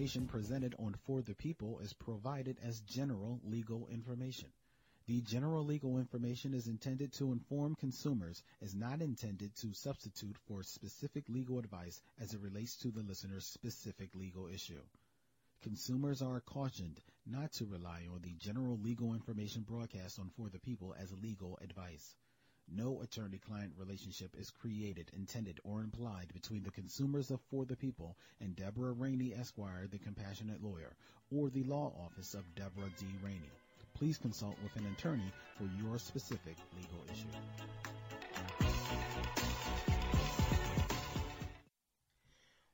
information presented on For the People is provided as general legal information. The general legal information is intended to inform consumers, is not intended to substitute for specific legal advice as it relates to the listener's specific legal issue. Consumers are cautioned not to rely on the general legal information broadcast on For the People as legal advice. No attorney-client relationship is created, intended, or implied between the consumers of For the People and Deborah Rainey Esquire, the compassionate lawyer, or the law office of Deborah D. Rainey. Please consult with an attorney for your specific legal issue.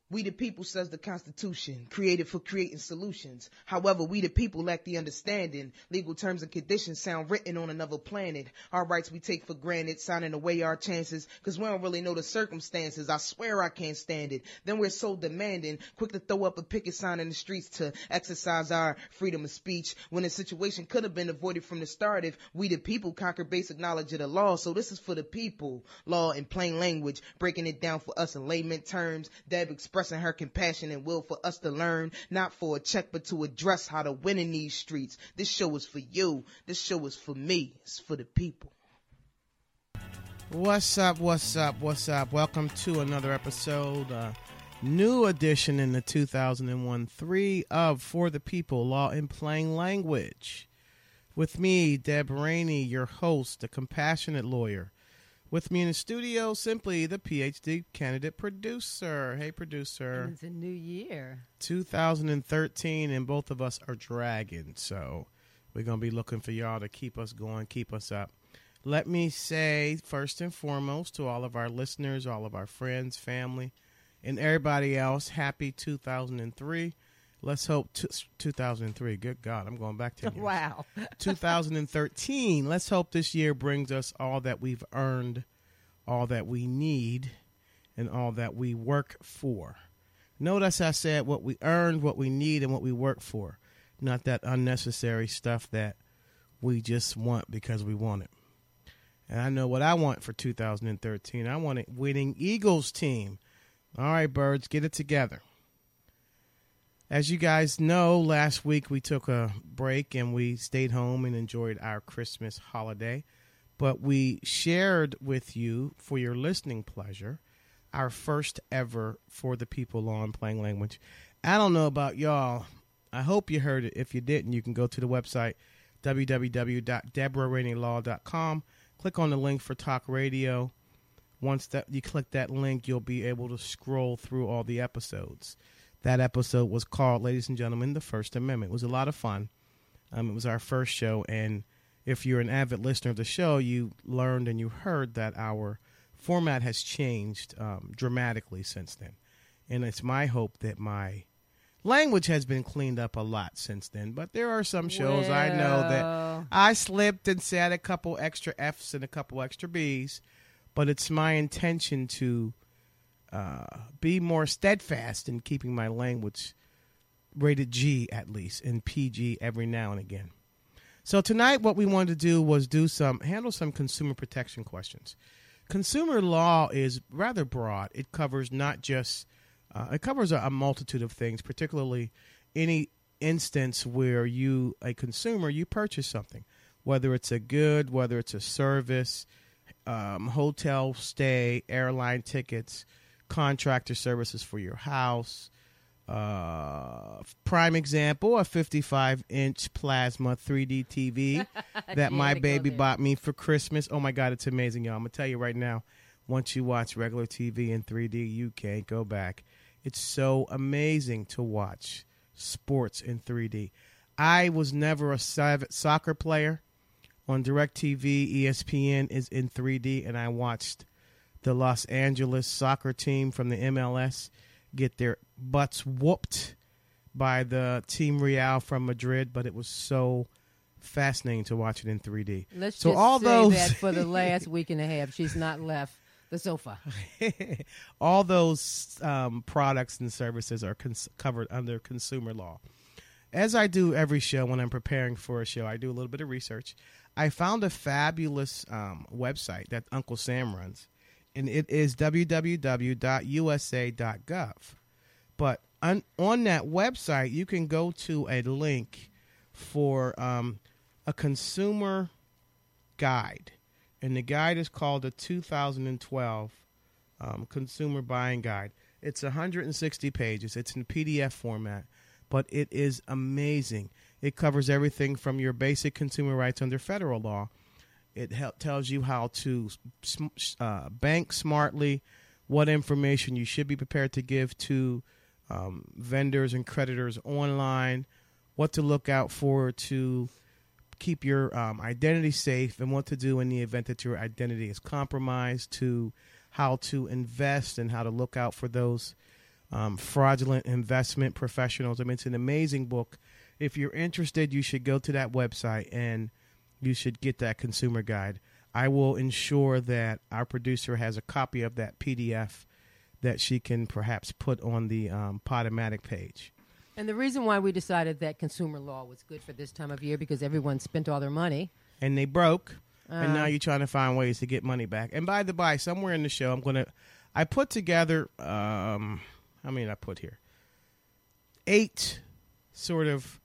We the people, says the Constitution, created for creating solutions. However, we the people lack the understanding. Legal terms and conditions sound written on another planet. Our rights we take for granted, signing away our chances, cause we don't really know the circumstances. I swear I can't stand it. Then we're so demanding, quick to throw up a picket sign in the streets to exercise our freedom of speech, when the situation could have been avoided from the start if we the people conquer basic knowledge of the law. So this is for the people. Law in plain language, breaking it down for us in layman terms. Deb expressing her compassion and will for us to learn, not for a check, but to address how to win in these streets. This show is for you. This show is for me. It's for the people. What's up? What's up? What's up? Welcome to another episode, uh, new edition in the 2001 3 of For the People Law in Plain Language. With me, Deb Rainey, your host, the compassionate lawyer. With me in the studio, simply the PhD candidate producer. Hey, producer. It's a new year. 2013, and both of us are dragons. So we're going to be looking for y'all to keep us going, keep us up. Let me say, first and foremost, to all of our listeners, all of our friends, family, and everybody else, happy 2003. Let's hope t- 2003. Good God, I'm going back 10 years. Wow. 2013. Let's hope this year brings us all that we've earned, all that we need, and all that we work for. Notice I said what we earned, what we need, and what we work for. Not that unnecessary stuff that we just want because we want it. And I know what I want for 2013. I want a winning Eagles team. All right, birds, get it together. As you guys know, last week we took a break and we stayed home and enjoyed our Christmas holiday. But we shared with you, for your listening pleasure, our first ever For the People Law in Plain Language. I don't know about y'all. I hope you heard it. If you didn't, you can go to the website www.deborahraineylaw.com. Click on the link for Talk Radio. Once that you click that link, you'll be able to scroll through all the episodes. That episode was called, ladies and gentlemen, the First Amendment. It was a lot of fun. Um, it was our first show, and if you're an avid listener of the show, you learned and you heard that our format has changed um, dramatically since then. And it's my hope that my language has been cleaned up a lot since then. But there are some shows I know that I slipped and said a couple extra F's and a couple extra B's. But it's my intention to uh, be more steadfast in keeping my language rated G at least and PG every now and again. So tonight, what we wanted to do was do some handle some consumer protection questions. Consumer law is rather broad. It covers not just uh, it covers a, a multitude of things, particularly any instance where you a consumer you purchase something, whether it's a good, whether it's a service, um, hotel stay, airline tickets, contractor services for your house. Uh, prime example: a 55-inch plasma 3D TV that my to baby bought me for Christmas. Oh my God, it's amazing, y'all! I'm gonna tell you right now. Once you watch regular TV in 3D, you can't go back. It's so amazing to watch sports in 3D. I was never a soccer player. On DirecTV, ESPN is in 3D, and I watched the Los Angeles soccer team from the MLS get their butts whooped by the Team Real from Madrid, but it was so fascinating to watch it in 3D. Let's so just all say those that for the last week and a half, she's not left the sofa. all those um, products and services are cons- covered under consumer law. As I do every show when I'm preparing for a show, I do a little bit of research. I found a fabulous um, website that Uncle Sam runs, and it is www.usa.gov. But on, on that website, you can go to a link for um, a consumer guide, and the guide is called the 2012 um, Consumer Buying Guide. It's 160 pages. It's in PDF format, but it is amazing. It covers everything from your basic consumer rights under federal law. It help, tells you how to uh, bank smartly, what information you should be prepared to give to um, vendors and creditors online, what to look out for to keep your um, identity safe, and what to do in the event that your identity is compromised, to how to invest and how to look out for those um, fraudulent investment professionals. I mean, it's an amazing book. If you're interested, you should go to that website and you should get that consumer guide. I will ensure that our producer has a copy of that PDF that she can perhaps put on the um, Podomatic page. And the reason why we decided that consumer law was good for this time of year because everyone spent all their money. And they broke. Uh, and now uh. you're trying to find ways to get money back. And by the by, somewhere in the show, I'm going to, I put together, um, how many did I put here? Eight sort of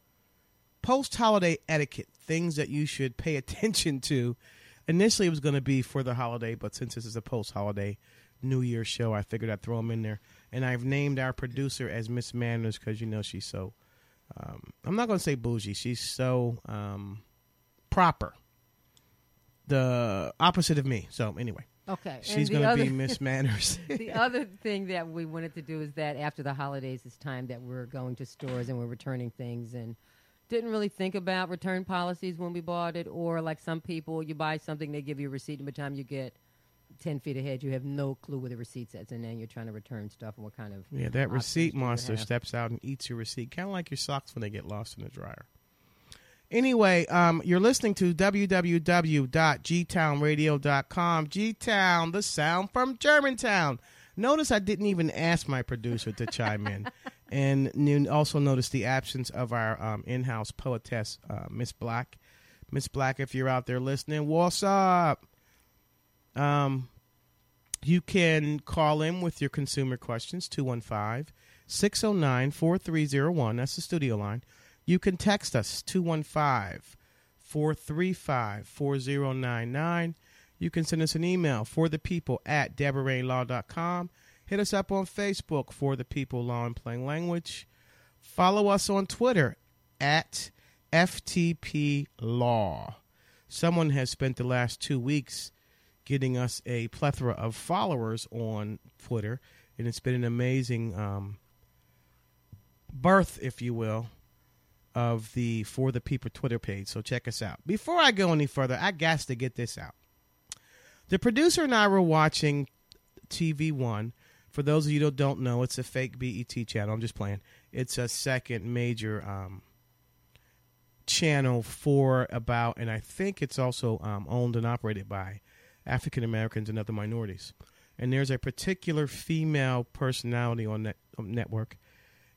post holiday etiquette things that you should pay attention to. Initially, it was going to be for the holiday, but since this is a post holiday New Year show, I figured I'd throw them in there. And I've named our producer as Miss Manners because you know she's so. Um, I'm not going to say bougie. She's so um, proper. The opposite of me. So anyway. Okay. She's going to be Miss Manners. the other thing that we wanted to do is that after the holidays, it's time that we're going to stores and we're returning things and didn't really think about return policies when we bought it, or like some people, you buy something, they give you a receipt, and by the time you get 10 feet ahead, you have no clue where the receipt says, and then you're trying to return stuff and what kind of. Yeah, that receipt monster steps out and eats your receipt, kind of like your socks when they get lost in the dryer. Anyway, um, you're listening to www.gtownradio.com. G-Town, the sound from Germantown. Notice I didn't even ask my producer to chime in. And also notice the absence of our um, in-house poetess, uh, Miss Black. Miss Black, if you're out there listening, what's up? Um, you can call in with your consumer questions, 215 609 4301. That's the studio line. You can text us, 215 435 4099. You can send us an email for the people at deborahrainlaw.com. Hit us up on Facebook for the people law and plain language. Follow us on Twitter at FTP Law. Someone has spent the last two weeks getting us a plethora of followers on Twitter, and it's been an amazing um, birth, if you will, of the For the People Twitter page. So check us out. Before I go any further, I got to get this out. The producer and I were watching TV One for those of you that don't know, it's a fake BET channel. I'm just playing. It's a second major um, channel for about, and I think it's also um, owned and operated by African Americans and other minorities. And there's a particular female personality on that um, network,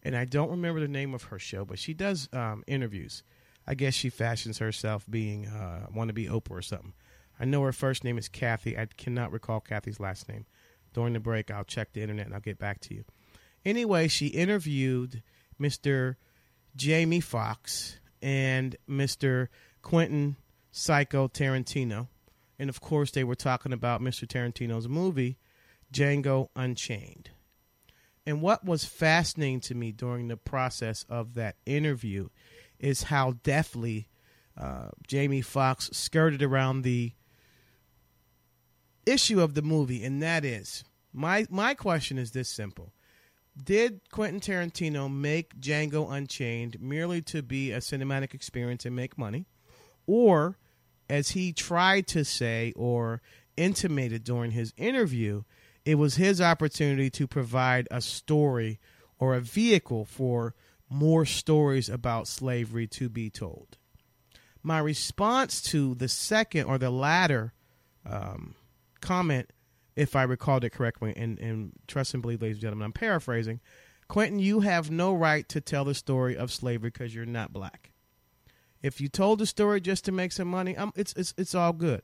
and I don't remember the name of her show, but she does um, interviews. I guess she fashions herself being uh, want to be Oprah or something. I know her first name is Kathy. I cannot recall Kathy's last name during the break. I'll check the internet and I'll get back to you. Anyway, she interviewed Mr. Jamie Foxx and Mr. Quentin Psycho Tarantino. And of course, they were talking about Mr. Tarantino's movie, Django Unchained. And what was fascinating to me during the process of that interview is how deftly uh, Jamie Foxx skirted around the issue of the movie, and that is my my question is this simple: Did Quentin Tarantino make Django Unchained merely to be a cinematic experience and make money, or as he tried to say or intimated during his interview, it was his opportunity to provide a story or a vehicle for more stories about slavery to be told. My response to the second or the latter um, comment, if I recalled it correctly, and, and trust and believe, ladies and gentlemen, I'm paraphrasing. Quentin, you have no right to tell the story of slavery because you're not black. If you told the story just to make some money, I'm, it's it's it's all good.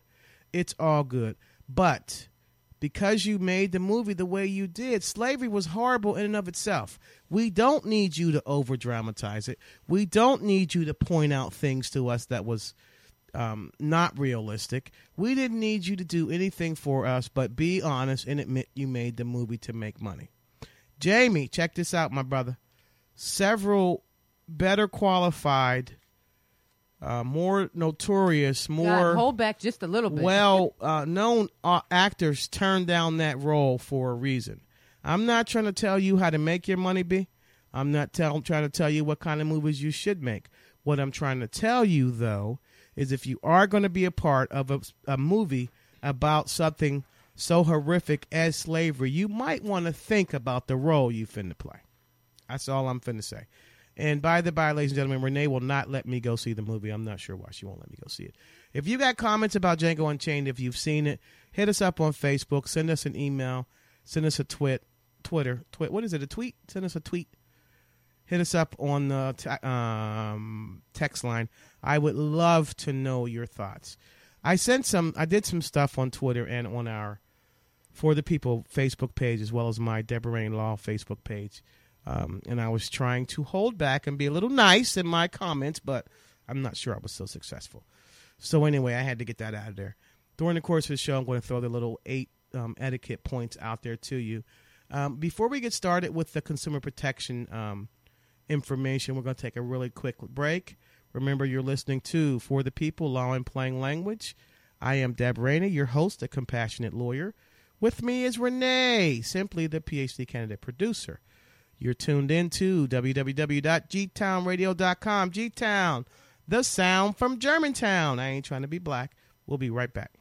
It's all good. But because you made the movie the way you did, slavery was horrible in and of itself. We don't need you to over dramatize it. We don't need you to point out things to us that was um, not realistic. We didn't need you to do anything for us but be honest and admit you made the movie to make money. Jamie, check this out, my brother. Several better qualified, uh, more notorious, more God, hold back just a little bit. well uh, known uh, actors turned down that role for a reason. I'm not trying to tell you how to make your money be. I'm not tell, trying to tell you what kind of movies you should make. What I'm trying to tell you, though, is if you are going to be a part of a, a movie about something so horrific as slavery, you might want to think about the role you finna play. That's all I'm finna say. And by the by, ladies and gentlemen, Renee will not let me go see the movie. I'm not sure why she won't let me go see it. If you got comments about Django Unchained, if you've seen it, hit us up on Facebook. Send us an email. Send us a twit, Twitter, twit. What is it? A tweet? Send us a tweet. Hit us up on the um, text line. I would love to know your thoughts. I sent some. I did some stuff on Twitter and on our for the people Facebook page as well as my Deborah Rain Law Facebook page. Um, and I was trying to hold back and be a little nice in my comments, but I'm not sure I was so successful. So anyway, I had to get that out of there. During the course of the show, I'm going to throw the little eight um, etiquette points out there to you. Um, before we get started with the consumer protection um, information, we're going to take a really quick break. Remember, you're listening to For the People, Law and Plain Language. I am Deb Rainey, your host, a compassionate lawyer. With me is Renee, simply the PhD candidate producer. You're tuned into www.gtownradio.com. G-Town, the sound from Germantown. I ain't trying to be black. We'll be right back.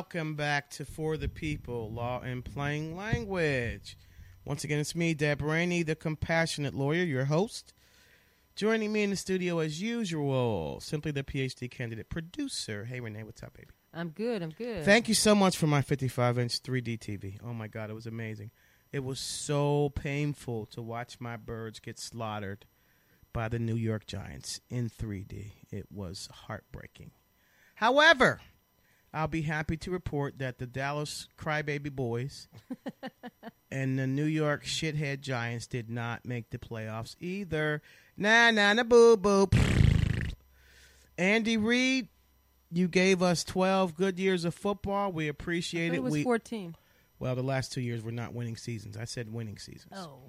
Welcome back to For the People, Law in Plain Language. Once again, it's me, Deb Rainey, the compassionate lawyer, your host. Joining me in the studio as usual, simply the PhD candidate producer. Hey, Renee, what's up, baby? I'm good. I'm good. Thank you so much for my 55 inch 3D TV. Oh my God, it was amazing. It was so painful to watch my birds get slaughtered by the New York Giants in 3D. It was heartbreaking. However, I'll be happy to report that the Dallas Crybaby Boys and the New York Shithead Giants did not make the playoffs either. Nah, nah, nah, boo, boo. Andy Reid, you gave us 12 good years of football. We appreciate it. it. was we, 14. well, the last two years were not winning seasons. I said winning seasons. Oh.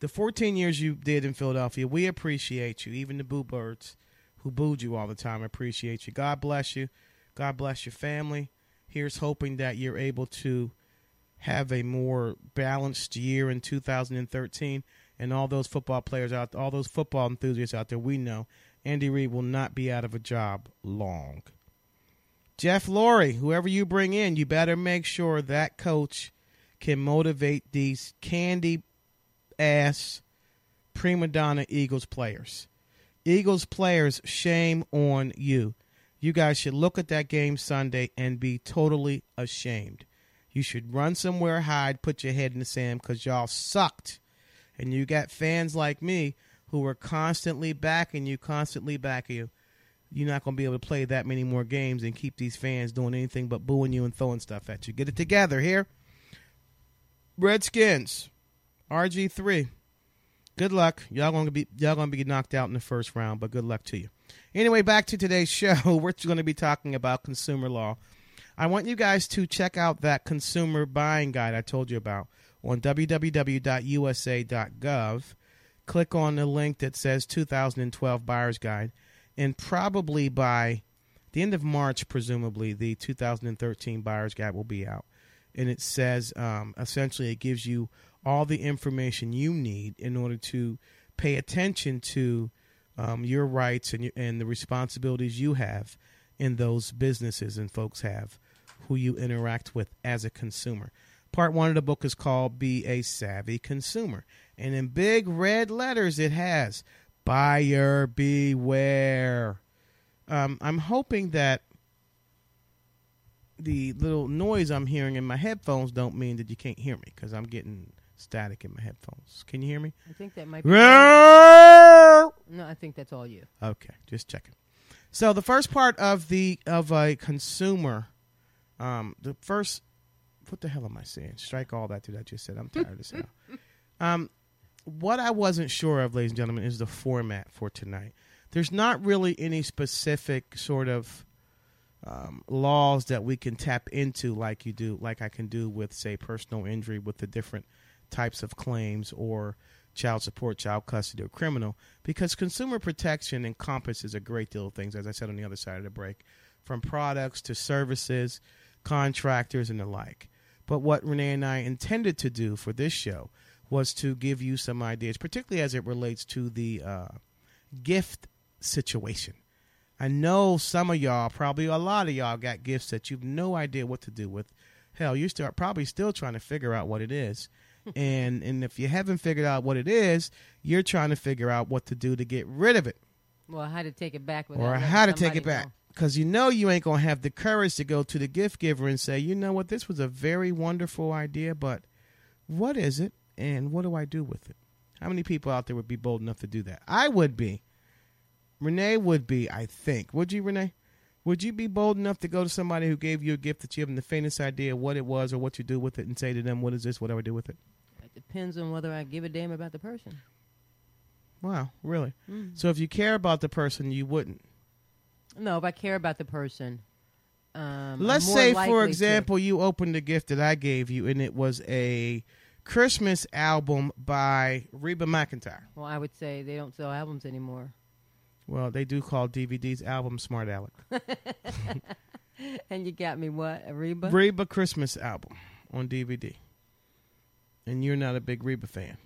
The 14 years you did in Philadelphia, we appreciate you. Even the Boo Birds who booed you all the time appreciate you. God bless you. God bless your family. Here's hoping that you're able to have a more balanced year in 2013. And all those football players out, all those football enthusiasts out there, we know Andy Reid will not be out of a job long. Jeff Lurie, whoever you bring in, you better make sure that coach can motivate these candy ass prima donna Eagles players. Eagles players, shame on you. You guys should look at that game Sunday and be totally ashamed. You should run somewhere, hide, put your head in the sand because y'all sucked. And you got fans like me who are constantly backing you, constantly backing you. You're not going to be able to play that many more games and keep these fans doing anything but booing you and throwing stuff at you. Get it together here. Redskins RG three. Good luck. Y'all gonna be y'all gonna be knocked out in the first round, but good luck to you. Anyway, back to today's show. We're going to be talking about consumer law. I want you guys to check out that consumer buying guide I told you about on www.usa.gov. Click on the link that says 2012 Buyer's Guide, and probably by the end of March, presumably, the 2013 Buyer's Guide will be out. And it says um, essentially it gives you all the information you need in order to pay attention to um, your rights and, your, and the responsibilities you have in those businesses and folks have who you interact with as a consumer. Part one of the book is called Be a Savvy Consumer. And in big red letters, it has Buyer Beware. Um, I'm hoping that the little noise I'm hearing in my headphones don't mean that you can't hear me because I'm getting static in my headphones. Can you hear me? I think that might be. No, I think that's all you. Okay, just checking. So the first part of the of a consumer, um, the first, what the hell am I saying? Strike all that that I just said. I'm tired of this now. Um, what I wasn't sure of, ladies and gentlemen, is the format for tonight. There's not really any specific sort of um, laws that we can tap into, like you do, like I can do with, say, personal injury with the different types of claims or child support, child custody, or criminal, because consumer protection encompasses a great deal of things, as I said on the other side of the break, from products to services, contractors, and the like. But what Renee and I intended to do for this show was to give you some ideas, particularly as it relates to the uh, gift situation. I know some of y'all, probably a lot of y'all, got gifts that you've no idea what to do with. Hell, you start probably still trying to figure out what it is and and if you haven't figured out what it is, you're trying to figure out what to do to get rid of it. Well, how to take it back, or how to take it back, because you know you ain't gonna have the courage to go to the gift giver and say, you know what, this was a very wonderful idea, but what is it, and what do I do with it? How many people out there would be bold enough to do that? I would be. Renee would be, I think. Would you, Renee? Would you be bold enough to go to somebody who gave you a gift that you haven't the faintest idea what it was or what you do with it and say to them, what is this? What do I do with it? Depends on whether I give a damn about the person. Wow, really? Mm. So if you care about the person, you wouldn't. No, if I care about the person. Um, Let's say, for example, to. you opened a gift that I gave you, and it was a Christmas album by Reba McEntire. Well, I would say they don't sell albums anymore. Well, they do call DVDs albums, smart Alec. and you got me what? A Reba? Reba Christmas album on DVD and you're not a big Reba fan.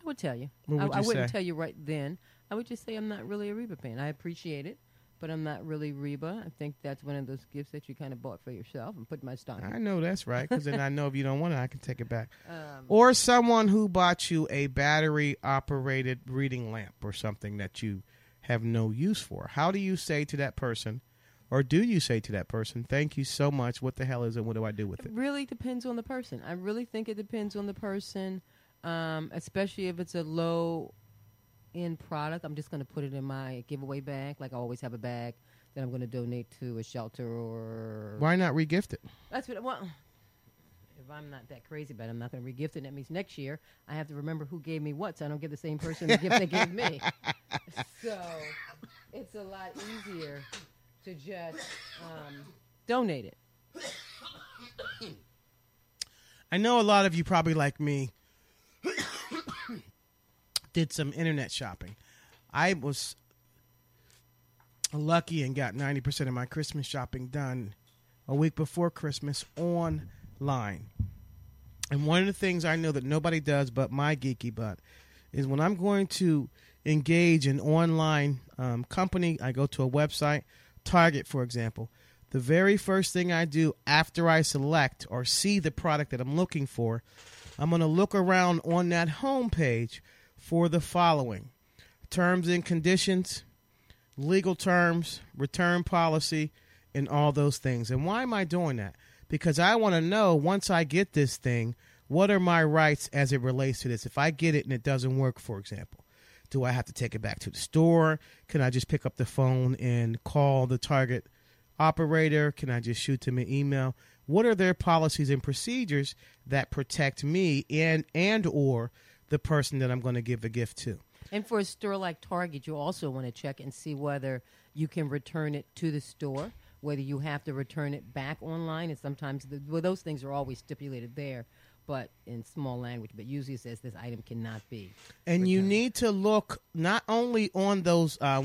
I would tell you. What would I, you I wouldn't say? tell you right then. I would just say I'm not really a Reba fan. I appreciate it, but I'm not really Reba. I think that's one of those gifts that you kind of bought for yourself and put my stocking. I know that's right, because then I know if you don't want it, I can take it back. Um, or someone who bought you a battery operated reading lamp or something that you have no use for. How do you say to that person, or do you say to that person, "Thank you so much. What the hell is it? What do I do with it?" It really depends on the person. I really think it depends on the person, um, especially if it's a low end product. I'm just going to put it in my giveaway bag. Like I always have a bag that I'm going to donate to a shelter or. Why not regift it? That's what. Well, if I'm not that crazy about it, I'm not going to regift it. That means next year I have to remember who gave me what, so I don't give the same person the gift they gave me. So it's a lot easier to just um, donate it. I know a lot of you probably like me did some internet shopping. I was lucky and got 90% of my Christmas shopping done a week before Christmas online. And one of the things I know that nobody does but my geeky butt is when I'm going to engage an online um, company, I go to a website Target, for example, the very first thing I do after I select or see the product that I'm looking for, I'm going to look around on that home page for the following terms and conditions, legal terms, return policy, and all those things. And why am I doing that? Because I want to know once I get this thing, what are my rights as it relates to this? If I get it and it doesn't work, for example, do I have to take it back to the store? Can I just pick up the phone and call the Target operator? Can I just shoot them an email? what are their policies and procedures that protect me and and or the person that I'm going to give the gift to. And for a store like Target, you also want to check and see whether you can return it to the store, whether you have to return it back online, and sometimes the, well, those things are always stipulated there, but in small language. But usually it says this item cannot be. And you need to look not only on those uh,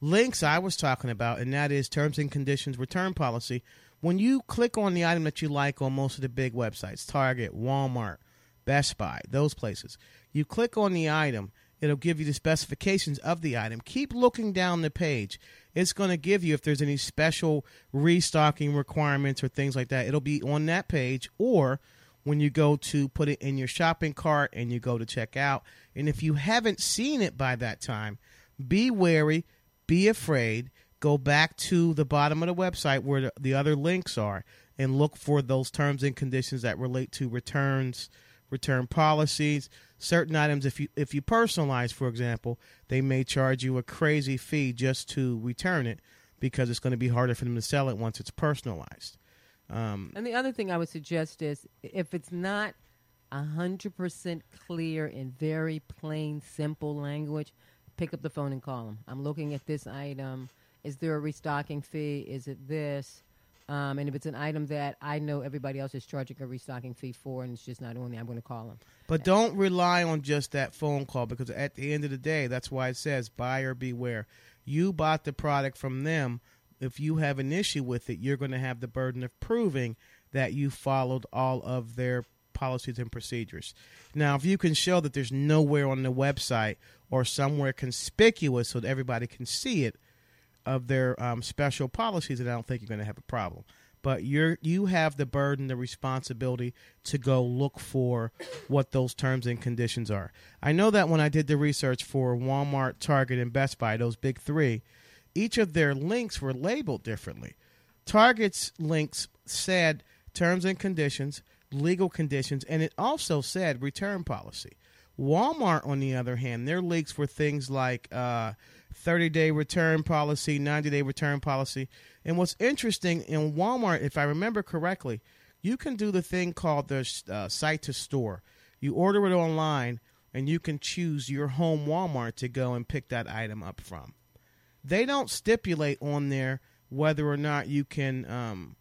links I was talking about, and that is terms and conditions return policy. When you click on the item that you like on most of the big websites, Target, Walmart, Best Buy, those places, you click on the item, it'll give you the specifications of the item. Keep looking down the page. It's going to give you if there's any special restocking requirements or things like that. It'll be on that page or when you go to put it in your shopping cart and you go to check out. And if you haven't seen it by that time, be wary, be afraid, go back to the bottom of the website where the, the other links are and look for those terms and conditions that relate to returns, return policies, certain items if you if you personalize for example, they may charge you a crazy fee just to return it because it's going to be harder for them to sell it once it's personalized. Um, And the other thing I would suggest is if it's not hundred percent clear in very plain, simple language, pick up the phone and call them. I'm looking at this item. Is there a restocking fee? Is it this? Um, and if it's an item that I know everybody else is charging a restocking fee for, and it's just not on there, I'm going to call them. But don't rely on just that phone call because at the end of the day, that's why it says buyer beware. You bought the product from them. If you have an issue with it, you're going to have the burden of proving that you followed all of their policies and procedures. Now, if you can show that there's nowhere on the website or somewhere conspicuous so that everybody can see it of their um, special policies, then I don't think you're going to have a problem but you're you have the burden the responsibility to go look for what those terms and conditions are i know that when i did the research for walmart target and best buy those big three each of their links were labeled differently target's links said terms and conditions legal conditions and it also said return policy walmart on the other hand their links were things like uh, 30 day return policy 90 day return policy and what's interesting in Walmart, if I remember correctly, you can do the thing called the uh, site to store. You order it online, and you can choose your home Walmart to go and pick that item up from. They don't stipulate on there whether or not you can um,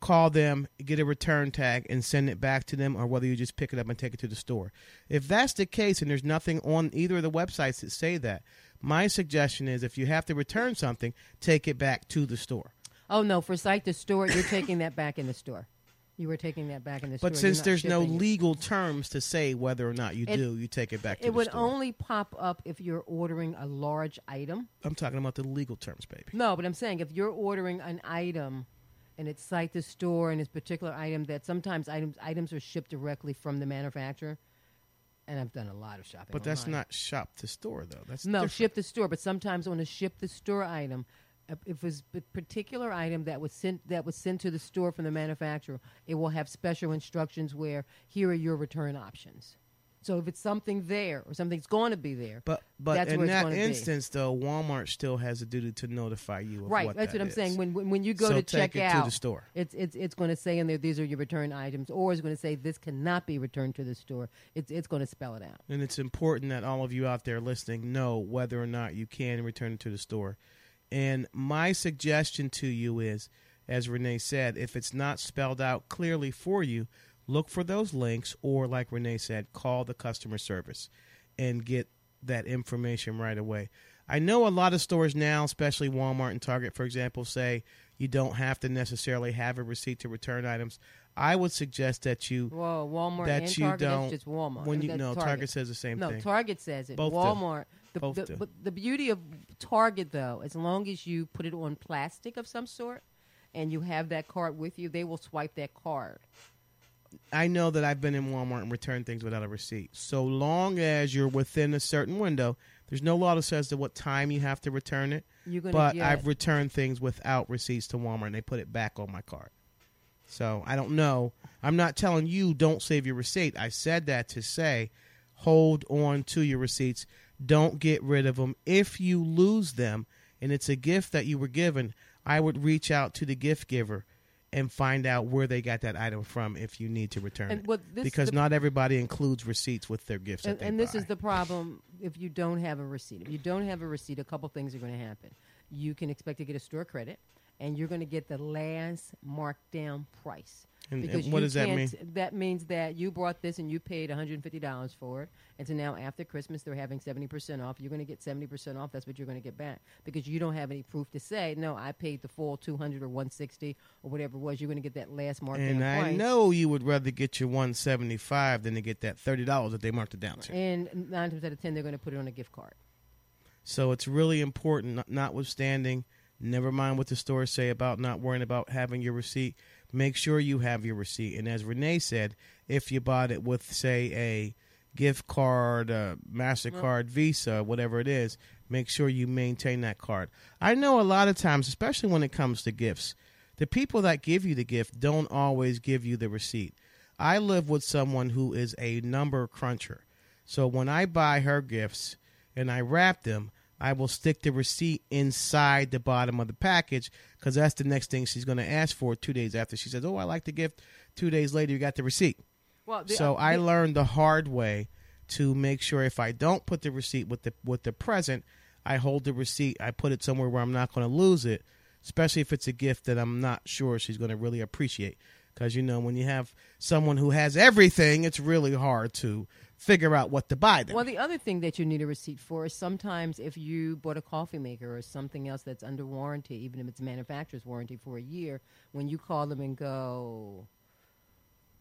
call them, get a return tag, and send it back to them, or whether you just pick it up and take it to the store. If that's the case, and there's nothing on either of the websites that say that, my suggestion is if you have to return something, take it back to the store. Oh no, for site to store, you're taking that back in the store. You were taking that back in the store. But since there's no shipping it. legal terms to say whether or not you It- do, you take it back to the store. it would store. only pop up if you're ordering a large item. I'm talking about the legal terms, baby. No, but I'm saying if you're ordering an item and it's site to store and it's particular item that sometimes items items are shipped directly from the manufacturer. And I've done a lot of shopping. But that's not shop to store though. That's no different. ship to store. But sometimes on a ship to store item, if if it's a particular item that was sent that was sent to the store from the manufacturer, it will have special instructions where here are your return options. So if it's something there or something's going to be there, But but That's in where that gonna be. instance though, Walmart still has a duty to notify you of right? what that's that what I'm is. saying. When, when when you go So to take check it out to the store. it's it's it's going to say in there these are your return items, or it's going to say this cannot be returned to the store. It's it's going to spell it out. And it's important that all of you out there listening know whether or not you can return it to the store. And my suggestion to you is, as Renee said, if it's not spelled out clearly for you, look for those links, or like Renee said, call the customer service and get that information right away. I know a lot of stores now, especially Walmart and Target, for example, say you don't have to necessarily have a receipt to return items. I would suggest that you Whoa, Walmart that and you Target. don't just Walmart. when you no Target. says the same no, thing. Target says it. Both. Walmart. The, Both the, do. But the beauty of Target, though, as long as you put it on plastic of some sort, and you have that card with you, they will swipe that card. I know that I've been in Walmart and returned things without a receipt. So long as you're within a certain window, there's no law that says to what time you have to return it. You're gonna But I've returned things without receipts to Walmart and they put it back on my card. So I don't know. I'm not telling you don't save your receipt. I said that to say hold on to your receipts. Don't get rid of them. If you lose them and it's a gift that you were given, I would reach out to the gift giver and find out where they got that item from if you need to return And it. what this- because the- not everybody includes receipts with their gifts. and, that and this buy. is the problem if you don't have a receipt. If you don't have a receipt, a couple things are going to happen. You can expect to get a store credit, and you're going to get the last markdown price. And- and because what does that can't- That means that you bought this and you paid $150 for it, and so now after Christmas they're having 70% off. You're going to get 70% off. That's what you're going to get back because you don't have any proof to say no. I paid the full 200 or 160 or whatever it was. You're going to get that last marked and I price. know you would rather get your one seventy five than to get that thirty dollars that they marked it down to. And nine times out of ten, they're going to put it on a gift card. So it's really important, notwithstanding, never mind what the stores say about not worrying about having your receipt. Make sure you have your receipt. And as Renee said, if you bought it with, say, a gift card, uh, MasterCard, Visa, whatever it is, make sure you maintain that card. I know a lot of times, especially when it comes to gifts, the people that give you the gift don't always give you the receipt. I live with someone who is a number cruncher. So when I buy her gifts and I wrap them, I will stick the receipt inside the bottom of the package because that's the next thing she's going to ask for two days after she says, Oh, I like the gift. Two days later, you got the receipt. Well, the- so uh, I the- learned the hard way to make sure if I don't put the receipt with the with the present, I hold the receipt. I put it somewhere where I'm not going to lose it, especially if it's a gift that I'm not sure she's going to really appreciate. Because you know, when you have someone who has everything, it's really hard to figure out what to buy them. Well, the other thing that you need a receipt for is sometimes if you bought a coffee maker or something else that's under warranty, even if it's manufacturer's warranty for a year, when you call them and go,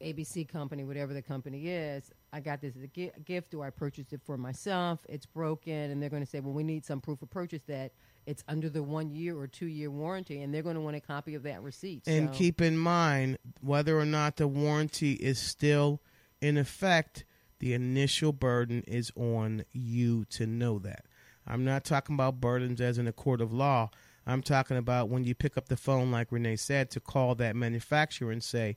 ABC company, whatever the company is, I got this as a gi- gift. Do I purchase it for myself? It's broken, and they're going to say, well, we need some proof of purchase that it's under the one year or two year warranty, and they're going to want a copy of that receipt. And So- keep in mind whether or not the warranty is still in effect, the initial burden is on you to know that. I'm not talking about burdens as in a court of law. I'm talking about when you pick up the phone, like Renee said, to call that manufacturer and say,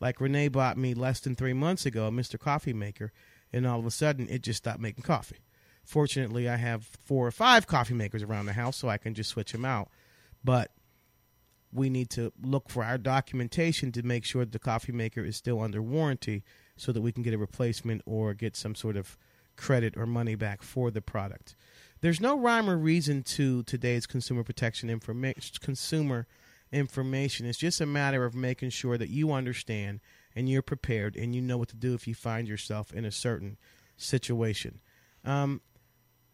like Renee bought me less than three months ago, Mr. Coffee Maker, and all of a sudden it just stopped making coffee. Fortunately, I have four or five coffee makers around the house, so I can just switch them out. But we need to look for our documentation to make sure the coffee maker is still under warranty so that we can get a replacement or get some sort of credit or money back for the product. There's no rhyme or reason to today's consumer protection information consumer information. It's just a matter of making sure that you understand and you're prepared and you know what to do if you find yourself in a certain situation. Um,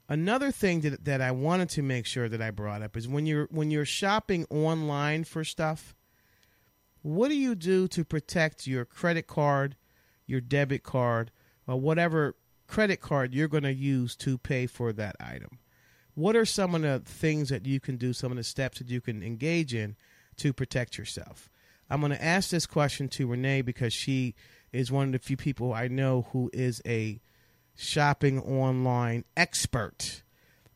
another thing that, that I wanted to make sure that I brought up is when you're when you're shopping online for stuff, what do you do to protect your credit card, your debit card, or whatever credit card you're going to use to pay for that item? What are some of the things that you can do, some of the steps that you can engage in to protect yourself? I'm going to ask this question to Renee because she is one of the few people I know who is a shopping online expert.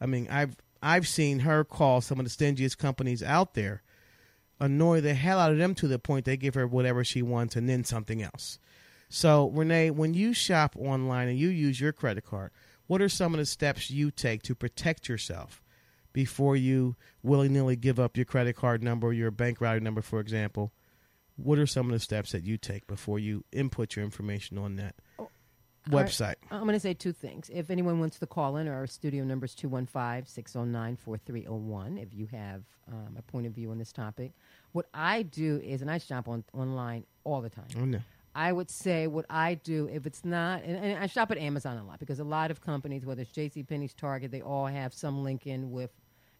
I mean, I've I've seen her call some of the stingiest companies out there, annoy the hell out of them to the point they give her whatever she wants and then something else. So, Renee, when you shop online and you use your credit card, what are some of the steps you take to protect yourself before you willy nilly give up your credit card number or your bank routing number, for example? What are some of the steps that you take before you input your information on that website? I'm going to say two things. If anyone wants to call in, our studio number is 215 609 4301 if you have um, a point of view on this topic. What I do is, and I shop on online all the time. Oh, no. I would say what I do if it's not, and, and I shop at Amazon a lot because a lot of companies, whether it's J.C. Penney's, Target, they all have some link in with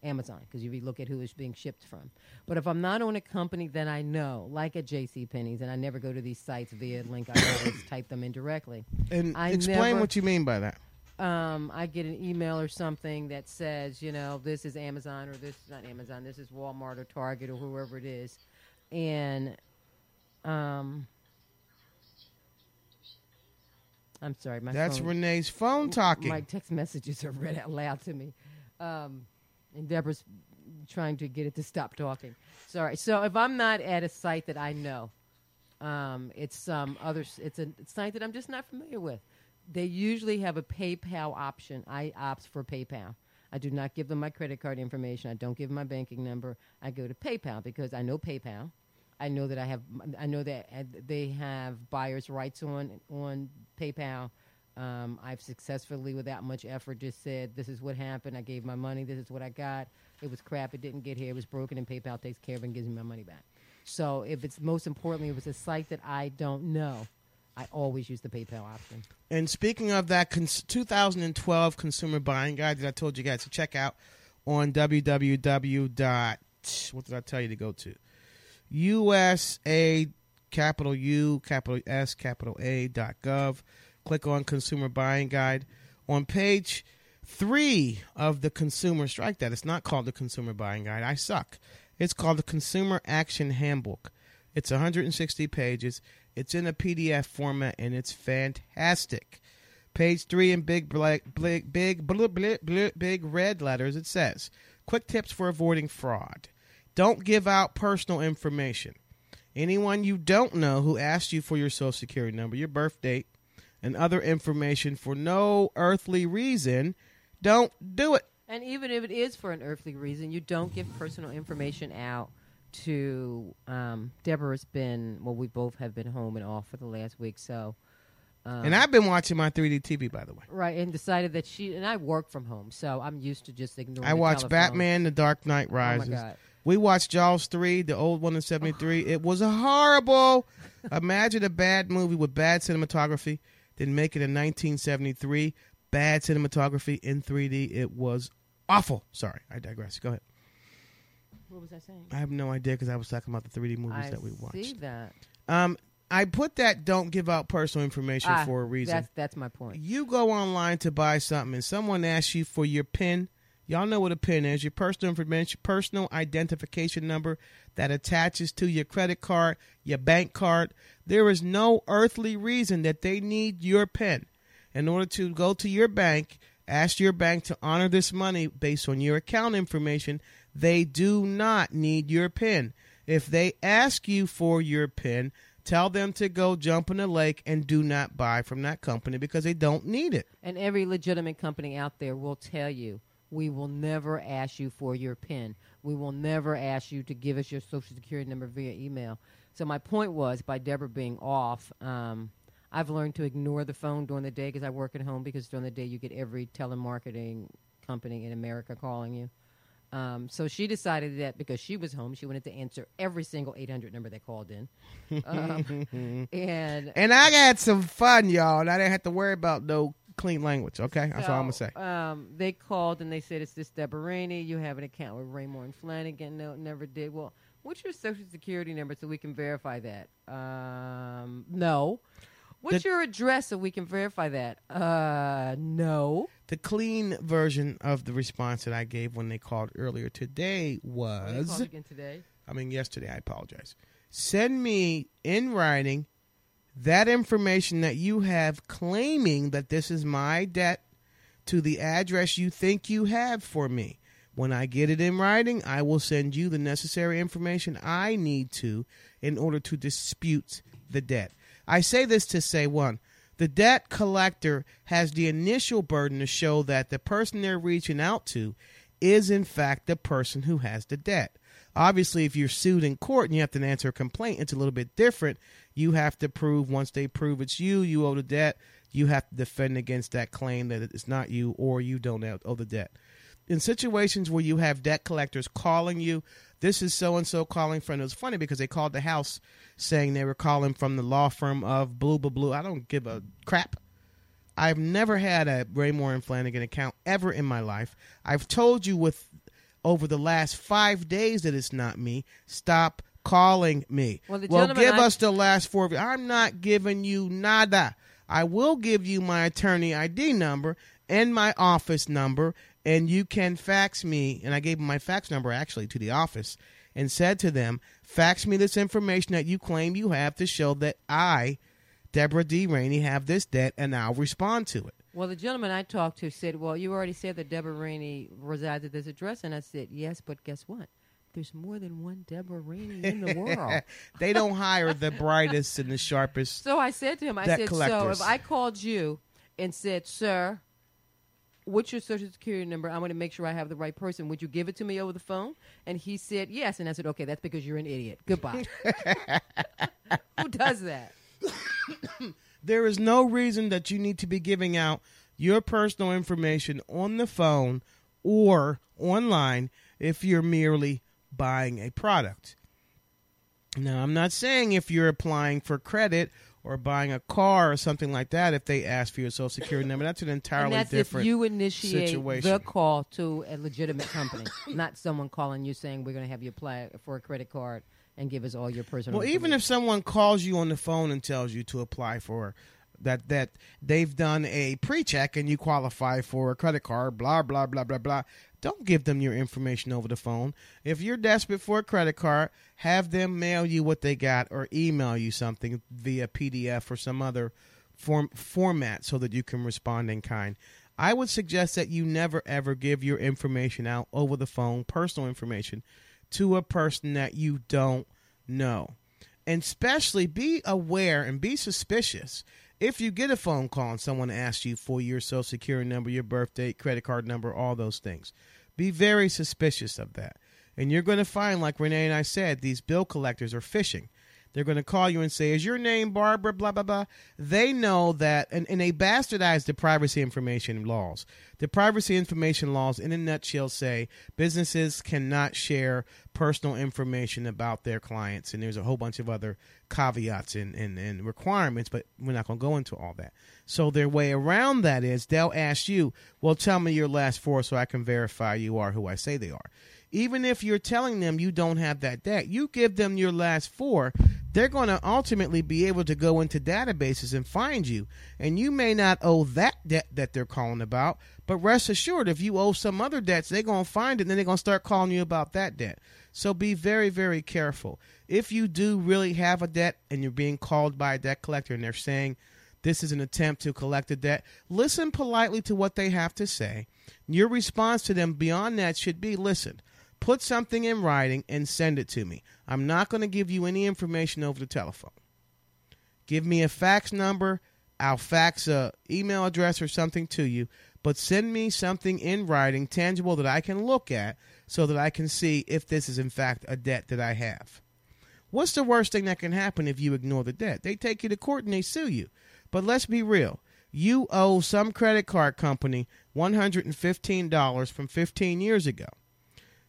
Amazon because you look at who it's being shipped from. But if I'm not on a company that I know, like at J.C. Penney's, and I never go to these sites via link, I always type them in directly. And I explain never- what you mean by that. um, I get an email or something that says, you know, this is Amazon or this is not Amazon, this is Walmart or Target or whoever it is, and um, I'm sorry, my That's phone, Renee's phone talking. My text messages are read out loud to me, um, and Deborah's trying to get it to stop talking. Sorry. So if I'm not at a site that I know, um, it's some other. It's a site that I'm just not familiar with. They usually have a PayPal option. I opt for PayPal. I do not give them my credit card information. I don't give them my banking number. I go to PayPal because I know PayPal. I know that I have. I know that uh, they have buyers' rights on on PayPal. Um, I've successfully, without much effort, just said, "This is what happened. I gave my money. This is what I got. It was crap. It didn't get here. It was broken, and PayPal takes care of it and gives me my money back." So, if it's most importantly, if it's a site that I don't know, I always use the PayPal option. And speaking of that cons- 2012 consumer buying guide that I told you guys to check out on www. What did I tell you to go to? USA capital U capital S capital A dot gov. Click on consumer buying guide. On page three of the consumer strike that it's not called the consumer buying guide. I suck. It's called the Consumer Action Handbook. It's 160 pages. It's in a PDF format and it's fantastic. Page three in big black, big, big, blah, big red letters. It says, "Quick tips for avoiding fraud. Don't give out personal information. Anyone you don't know who asks you for your social security number, your birth date, and other information for no earthly reason, don't do it." And even if it is for an earthly reason, you don't give personal information out to um, Deborah's been well, we both have been home and off for the last week, so um, and I've been watching my 3D TV, by the way. right and decided that she and I work from home, so I'm used to just ignoring. I the watched telephone. Batman: The Dark Knight Oh my Rises. god! We watched Jaws 3, the old one in 73. it was a horrible. Imagine a bad movie with bad cinematography, then make it in 1973. Bad cinematography in 3D. It was awful. Sorry, I digress. Go ahead. What was I saying? I have no idea because I was talking about the 3D movies I that we watched. see that Um, I put that don't give out personal information Ah, for a reason. That's that's my point. You go online to buy something and someone asks you for your PIN. Y'all know what a PIN is, your personal information, personal identification number that attaches to your credit card, your bank card. There is no earthly reason that they need your PIN. In order to go to your bank, ask your bank to honor this money based on your account information, they do not need your PIN. If they ask you for your PIN, tell them to go jump in the lake and do not buy from that company because they don't need it. And every legitimate company out there will tell you we will never ask you for your PIN. We will never ask you to give us your social security number via email. So my point was, by Deborah being off, um, I've learned to ignore the phone during the day because I work at home. Because during the day you get every telemarketing company in America calling you. Um, so she decided that because she was home, she wanted to answer every single 800 number that called in. Um, and And I had some fun, y'all, and I didn't have to worry about no clean language. Okay, that's all I'm gonna say. Um, they called and they said, "It's this Deborah Rainey. You have an account with Raymour and Flanigan." No, never did. Well, what's your social security number so we can verify that? Um, no. What's The- your address so we can verify that? Uh, no. The clean version of the response that I gave when they called earlier today was, again today. I mean yesterday. I apologize. Send me in writing that information that you have claiming that this is my debt to the address you think you have for me. When I get it in writing, I will send you the necessary information I need to in order to dispute the debt. I say this to say one, the debt collector has the initial burden to show that the person they're reaching out to is in fact the person who has the debt. Obviously, if you're sued in court and you have to answer a complaint, it's a little bit different. You have to prove once they prove it's you, you owe the debt. You have to defend against that claim that it's not you or you don't owe the debt. In situations where you have debt collectors calling you, this is so and so calling from. It was funny because they called the house saying they were calling from the law firm of Blue Blue Blue. I don't give a crap. I've never had a Raymour and Flanigan account ever in my life. I've told you with over the last five days that it's not me. Stop calling me. Well, the well give I- us the last four. of you. I'm not giving you nada. I will give you my attorney ID number and my office number, and you can fax me. And I gave my fax number actually to the office and said to them, fax me this information that you claim you have to show that I, Deborah D. Rainey, have this debt, and I'll respond to it. Well, the gentleman I talked to said, "Well, you already said that Deborah Rainey resides at this address," and I said, "Yes, but guess what? There's more than one Deborah Rainey in the world." they don't hire the brightest and the sharpest. So I said to him, I said, collectors. so if I called you and said, sir, what's your social security number? I want to make sure I have the right person. Would you give it to me over the phone? And he said yes. And I said, okay, that's because you're an idiot. Goodbye. Who does that? There is no reason that you need to be giving out your personal information on the phone or online if you're merely buying a product. Now, I'm not saying if you're applying for credit or buying a car or something like that, if they ask for your social security number, that's an entirely that's different if you initiate situation. the call to a legitimate company, not someone calling you saying we're going to have you apply for a credit card and give us all your personal. Well, even if someone calls you on the phone and tells you to apply for that that they've done a pre-check and you qualify for a credit card, blah blah blah blah blah. Don't give them your information over the phone. If you're desperate for a credit card, have them mail you what they got or email you something via PDF or some other form format so that you can respond in kind. I would suggest that you never ever give your information out over the phone, personal information, to a person that you don't know. And especially be aware and be suspicious if you get a phone call and someone asks you for your social security number, your birth date, credit card number, all those things. Be very suspicious of that. And you're going to find, like Renee and I said, these bill collectors are phishing. They're going to call you and say, Is your name Barbara? Blah, blah, blah. They know that, and, and they bastardize the privacy information laws. The privacy information laws, in a nutshell, say businesses cannot share personal information about their clients. And there's a whole bunch of other caveats and, and, and requirements, but we're not going to go into all that. So their way around that is they'll ask you, Well, tell me your last four so I can verify you are who I say they are even if you're telling them you don't have that debt, you give them your last four, they're going to ultimately be able to go into databases and find you. And you may not owe that debt that they're calling about, but rest assured, if you owe some other debts, they're going to find it and then they're going to start calling you about that debt. So be very, very careful. If you do really have a debt and you're being called by a debt collector and they're saying, this is an attempt to collect a debt. Listen politely to what they have to say. Your response to them beyond that should be listen, put something in writing and send it to me. I'm not going to give you any information over the telephone. Give me a fax number. I'll fax a email address or something to you, but send me something in writing, tangible that I can look at so that I can see if this is in fact a debt that I have. What's the worst thing that can happen if you ignore the debt? They take you to court and they sue you. But let's be real. You owe some credit card company $115 from 15 years ago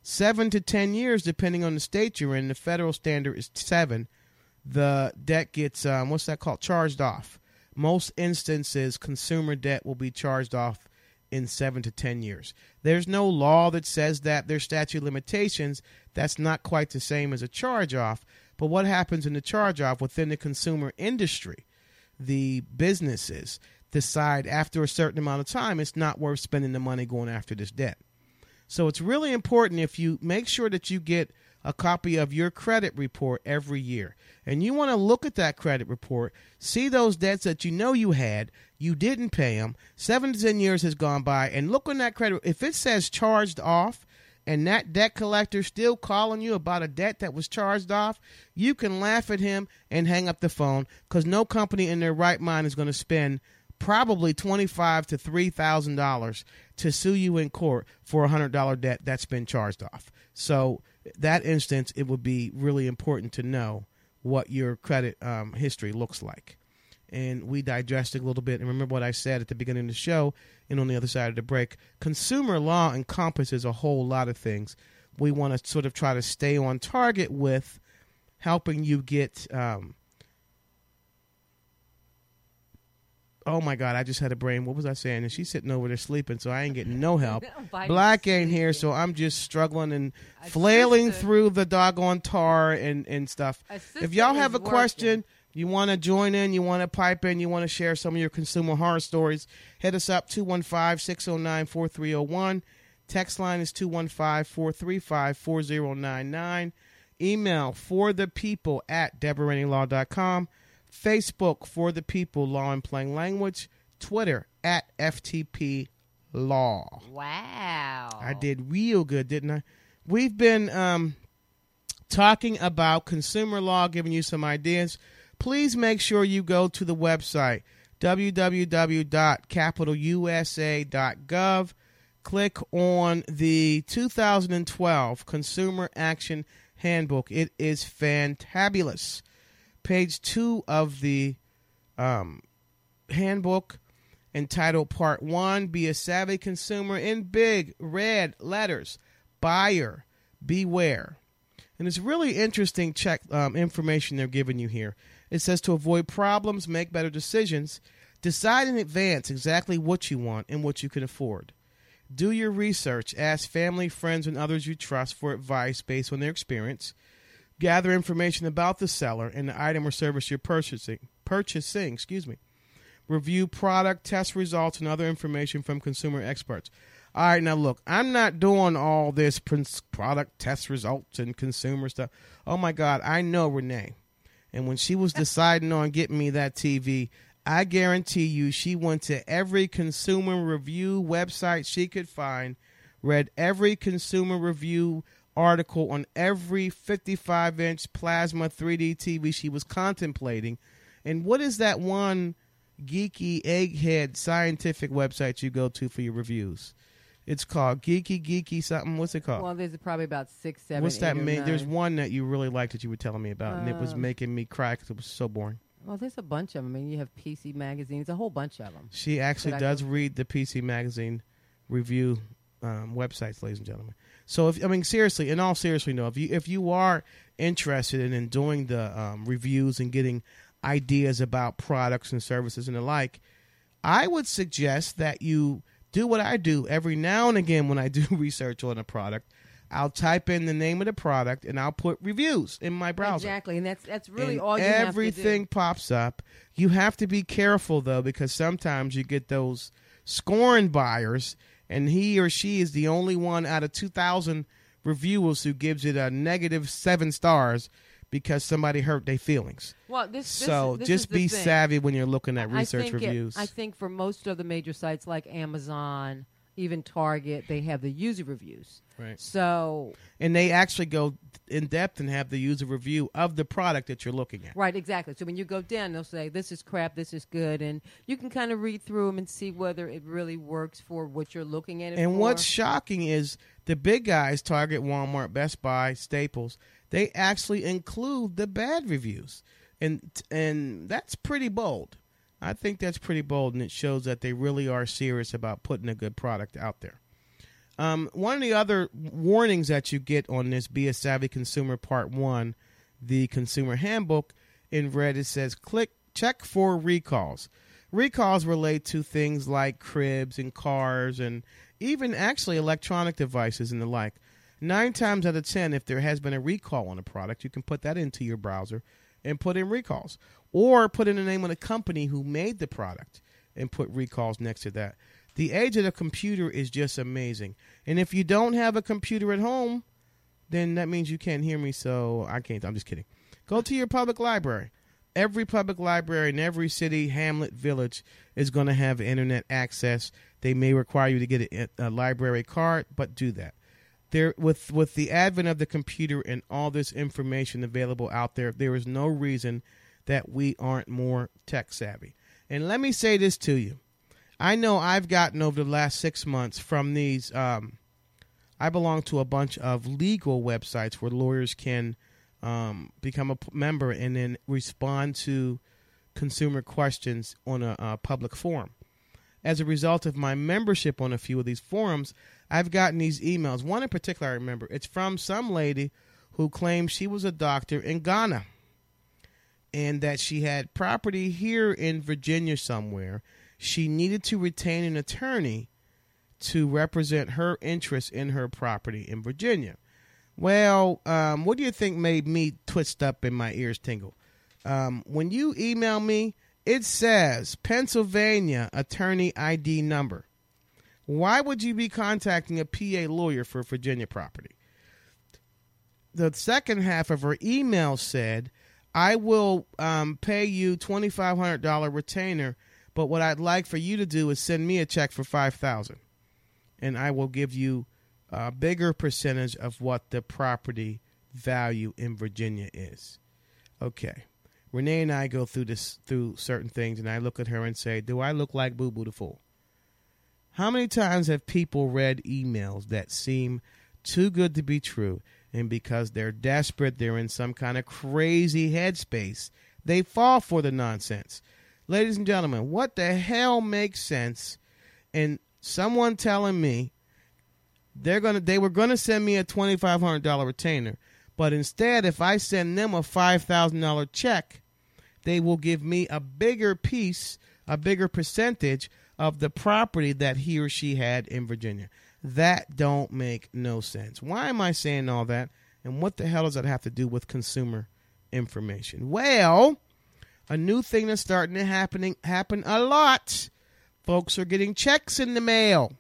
seven to ten years, depending on the state you're in. The federal standard is seven. The debt gets um, what's that called? Charged off. Most instances, consumer debt will be charged off in seven to ten years. There's no law that says that. There's statute limitations. That's not quite the same as a charge off. But what happens in the charge off within the consumer industry? The businesses decide after a certain amount of time it's not worth spending the money going after this debt. So it's really important if you make sure that you get a copy of your credit report every year. And you want to look at that credit report, see those debts that you know you had, you didn't pay them, seven to 10 years has gone by, and look on that credit. If it says charged off, and that debt collector still calling you about a debt that was charged off, you can laugh at him and hang up the phone because no company in their right mind is going to spend probably twenty-five to three thousand dollars to sue you in court for a hundred dollar debt that's been charged off. So that instance, it would be really important to know what your credit um, history looks like. And we digested a little bit. And remember what I said at the beginning of the show and on the other side of the break. Consumer law encompasses a whole lot of things. We want to sort of try to stay on target with helping you get um, Oh my God! I just had a brain. What was I saying? And she's sitting over there sleeping, so I ain't getting no help. Black ain't here, so I'm just struggling and A flailing sister- through the doggone tar and and stuff. If y'all have a is question, you want to join in, you want to pipe in, you want to share some of your consumer horror stories, hit us up 215-609-4301. Text line is 215-435-4099. Email for the people at DeborahRaineyLaw.com. Facebook for the people, Law and Plain Language. Twitter at FTP Law. Wow. I did real good, didn't I? We've been um, talking about consumer law, giving you some ideas. Please make sure you go to the website www.capitalusa.gov. Click on the 2012 Consumer Action Handbook. It is fantabulous. Page two of the um, handbook entitled Part 1 Be a Savvy Consumer in big red letters. Buyer, beware. And it's really interesting check um, information they're giving you here. It says to avoid problems, make better decisions, decide in advance exactly what you want and what you can afford. Do your research, ask family, friends, and others you trust for advice based on their experience. Gather information about the seller and the item or service you're purchasing. Purchasing, excuse me. Review product test results and other information from consumer experts. All right, now look, I'm not doing all this product test results and consumer stuff. Oh my God, I know Renee. And when she was deciding on getting me that TV, I guarantee you she went to every consumer review website she could find, read every consumer review article on every 55 inch plasma 3D TV she was contemplating. And what is that one geeky egghead scientific website you go to for your reviews? It's called Geeky Geeky something. What's it called? Well, there's probably about six, seven. What's that? main? There's one that you really liked that you were telling me about, and it was Um, making me cry because it was so boring. Well, there's a bunch of them. I mean, you have PC magazines, a whole bunch of them. She actually does read the PC Magazine review um, websites, ladies and gentlemen. So, if I mean seriously, in all seriously, no, if you if you are interested in, in doing the um, reviews and getting ideas about products and services and the like, I would suggest that you do what I do every now and again when I do research on a product. I'll type in the name of the product and I'll put reviews in my browser. Exactly, and that's that's really And all you everything pops up. You have to be careful though, because sometimes you get those scorn buyers, and he or she is the only one out of two thousand reviewers who gives it a negative seven stars because somebody hurt their feelings. Well, this, this so is, this just be thing. savvy when you're looking at I research it- reviews. I think for most of the major sites like Amazon, even Target, they have the user reviews. Right. So, and they actually go in depth and have the user review of the product that you're looking at. right, exactly. So when you go down, they'll say this is crap, this is good, and you can kind of read through them and see whether it really works for what you're looking at. And for. what's shocking is the big guys, Target, Walmart, Best Buy, Staples, they actually include the bad reviews. And and that's pretty bold. I think that's pretty bold and it shows that they really are serious about putting a good product out there. Um, one of the other warnings that you get on this Be a Savvy Consumer Part 1, the consumer handbook, in red it says click check for recalls. Recalls relate to things like cribs and cars and even actually electronic devices and the like. Nine times out of ten, if there has been a recall on a product, you can put that into your browser and put in recalls. Or put in the name of the company who made the product and put recalls next to that. The age of the computer is just amazing. And if you don't have a computer at home, then that means you can't hear me, so I can't. I'm just kidding. Go to your public library. Every public library in every city, hamlet, village is going to have internet access. They may require you to get a, a library card, but do that. There, with with the advent of the computer and all this information available out there, there is no reason that we aren't more tech savvy. And let me say this to you: I know I've gotten over the last six months from these. Um, I belong to a bunch of legal websites where lawyers can um, become a member and then respond to consumer questions on a, a public forum. As a result of my membership on a few of these forums, I've gotten these emails. One in particular, I remember. It's from some lady who claims she was a doctor in Ghana and that she had property here in Virginia somewhere. She needed to retain an attorney to represent her interests in her property in Virginia. Well, um, what do you think made me twist up and my ears tingle? Um, when you email me, it says Pennsylvania attorney ID number. Why would you be contacting a PA lawyer for Virginia property? The second half of her email said, I will um, pay you $2,500 retainer, but what I'd like for you to do is send me a check for 5000 and I will give you a bigger percentage of what the property value in Virginia is. Okay. Renee and I go through this through certain things, and I look at her and say, "Do I look like Boo Boo the Fool?" How many times have people read emails that seem too good to be true, and because they're desperate, they're in some kind of crazy headspace, they fall for the nonsense? Ladies and gentlemen, what the hell makes sense in someone telling me they're gonna they were gonna send me a twenty five hundred dollar retainer, but instead, if I send them a five thousand dollar check, they will give me a bigger piece, a bigger percentage of the property that he or she had in Virginia. That don't make no sense. Why am I saying all that? And what the hell does that have to do with consumer information? Well, a new thing that's starting to happening happen a lot. Folks are getting checks in the mail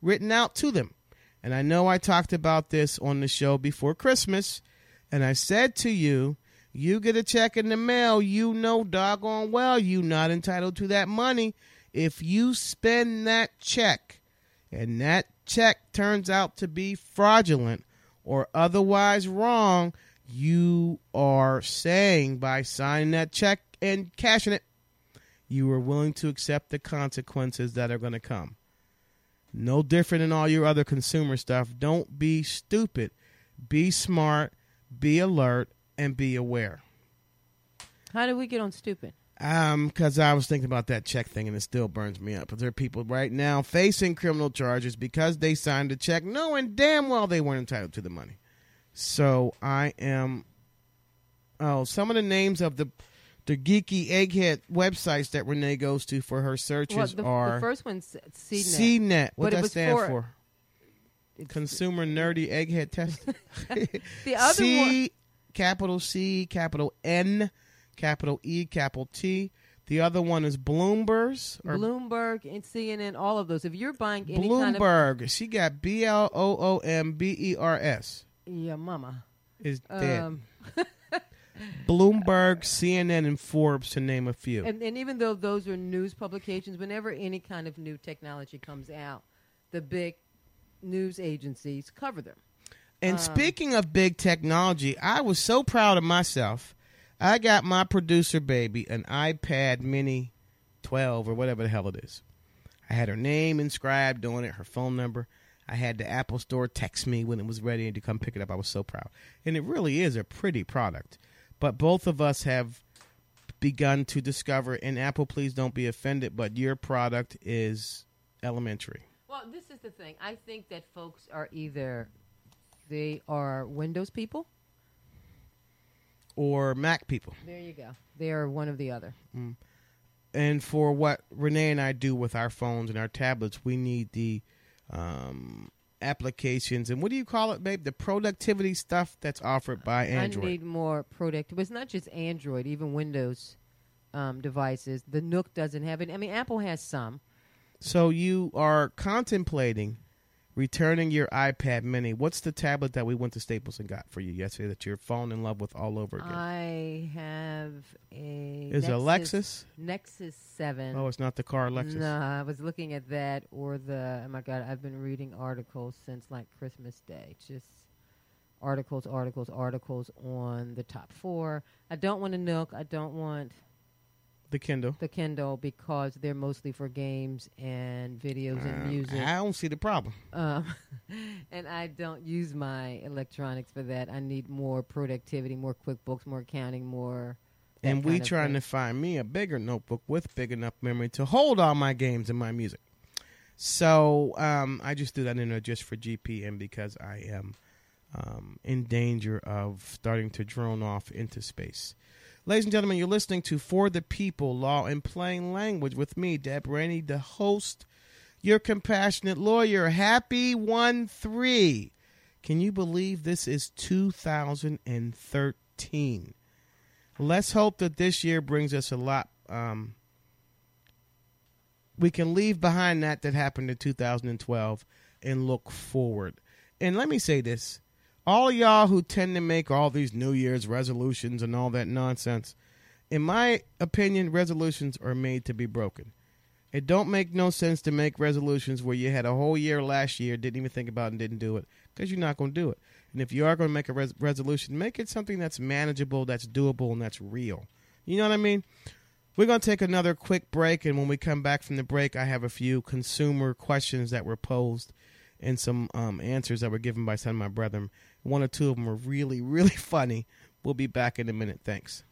written out to them. And I know I talked about this on the show before Christmas, and I said to you, you get a check in the mail, you know doggone well you not entitled to that money. If you spend that check and that check turns out to be fraudulent or otherwise wrong, you are saying by signing that check and cashing it, you are willing to accept the consequences that are going to come. No different than all your other consumer stuff. Don't be stupid. Be smart, be alert, and be aware. How did we get on stupid? Um, because I was thinking about that check thing, and it still burns me up. But there are people right now facing criminal charges because they signed a check, knowing damn well they weren't entitled to the money. So I am. Oh, some of the names of the the geeky egghead websites that Renee goes to for her searches Well, the, are the first one's CNET. CNET. What it that stand for- for? Consumer nerdy egghead test. The other C, one, capital C, capital N, capital E, capital T. The other one is Bloomberg's or Bloomberg and CNN, all of those. If you're buying any kind of Bloomberg. She got B L O O M B E R S. yeah, mama. Is dead. Um, Bloomberg, CNN, and Forbes to name a few. and, and even though those are news publications, whenever any kind of new technology comes out, the big news agencies cover them. And Um, speaking of big technology, I was so proud of myself. I got my producer baby an iPad Mini 12 or whatever the hell it is. I had her name inscribed on it, her phone number. I had the Apple Store text me when it was ready to come pick it up. I was so proud. And it really is a pretty product. But both of us have begun to discover, and Apple, please don't be offended, but your product is elementary. Well, this is the thing. I think that folks are either they are Windows people. Or Mac people. There you go. They are one of the other. and for what Renee and I do with our phones and our tablets, we need the um, applications and what do you call it, babe? The productivity stuff that's offered by Android. I need more product. But it's not just Android, even Windows um, devices. The Nook doesn't have it. I mean, Apple has some. so you are contemplating returning your iPad Mini. What's the tablet that we went to Staples and got for you yesterday that you're falling in love with all over again? I have a. Is it a Lexus? Nexus 7. Oh, it's not the car Lexus. No, I was looking at that or the. Oh my God, I've been reading articles since like Christmas Day. Just articles, articles, articles on the top four. I don't want a Nook. I don't want The Kindle. the Kindle because they're mostly for games and videos and Uh, music. I don't see the problem. Um, and I don't use my electronics for that. I need more productivity, more QuickBooks, more accounting, more. and we trying thing. to find me a bigger notebook with big enough memory to hold all my games and my music. So um, I just do that in there just for GPM because I am um, in danger of starting to drone off into space. Ladies and gentlemen, you're listening to For the People Law in Plain Language with me, Deb Rainey, the host, your compassionate lawyer. Happy 1 3. Can you believe this is 2013? Let's hope that this year brings us a lot. Um, we can leave behind that that happened in 2012 and look forward. And let me say this all of y'all who tend to make all these New Year's resolutions and all that nonsense, in my opinion, resolutions are made to be broken. It don't make no sense to make resolutions where you had a whole year last year, didn't even think about it and didn't do it, because you're not going to do it. And if you are going to make a res- resolution, make it something that's manageable, that's doable, and that's real. You know what I mean? We're going to take another quick break, and when we come back from the break, I have a few consumer questions that were posed and some um, answers that were given by some of my brethren one or two of them are really, really funny. We'll be back in a minute. Thanks.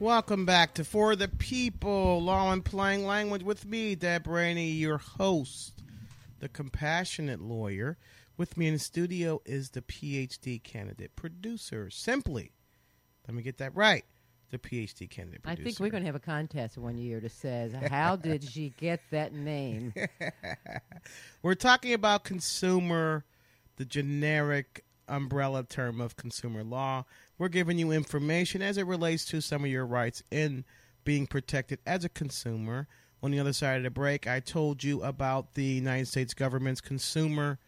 Welcome back to For the People, Law and Plain Language with me, Deb Rainey, your host, the compassionate lawyer. With me in the studio is the PhD candidate producer. Simply, let me get that right. The PhD candidate producer. I think we're going to have a contest one year that says, "How did she get that name?" We're talking about consumer, the generic umbrella term of consumer law. We're giving you information as it relates to some of your rights in being protected as a consumer. On the other side of the break, I told you about the United States government's consumer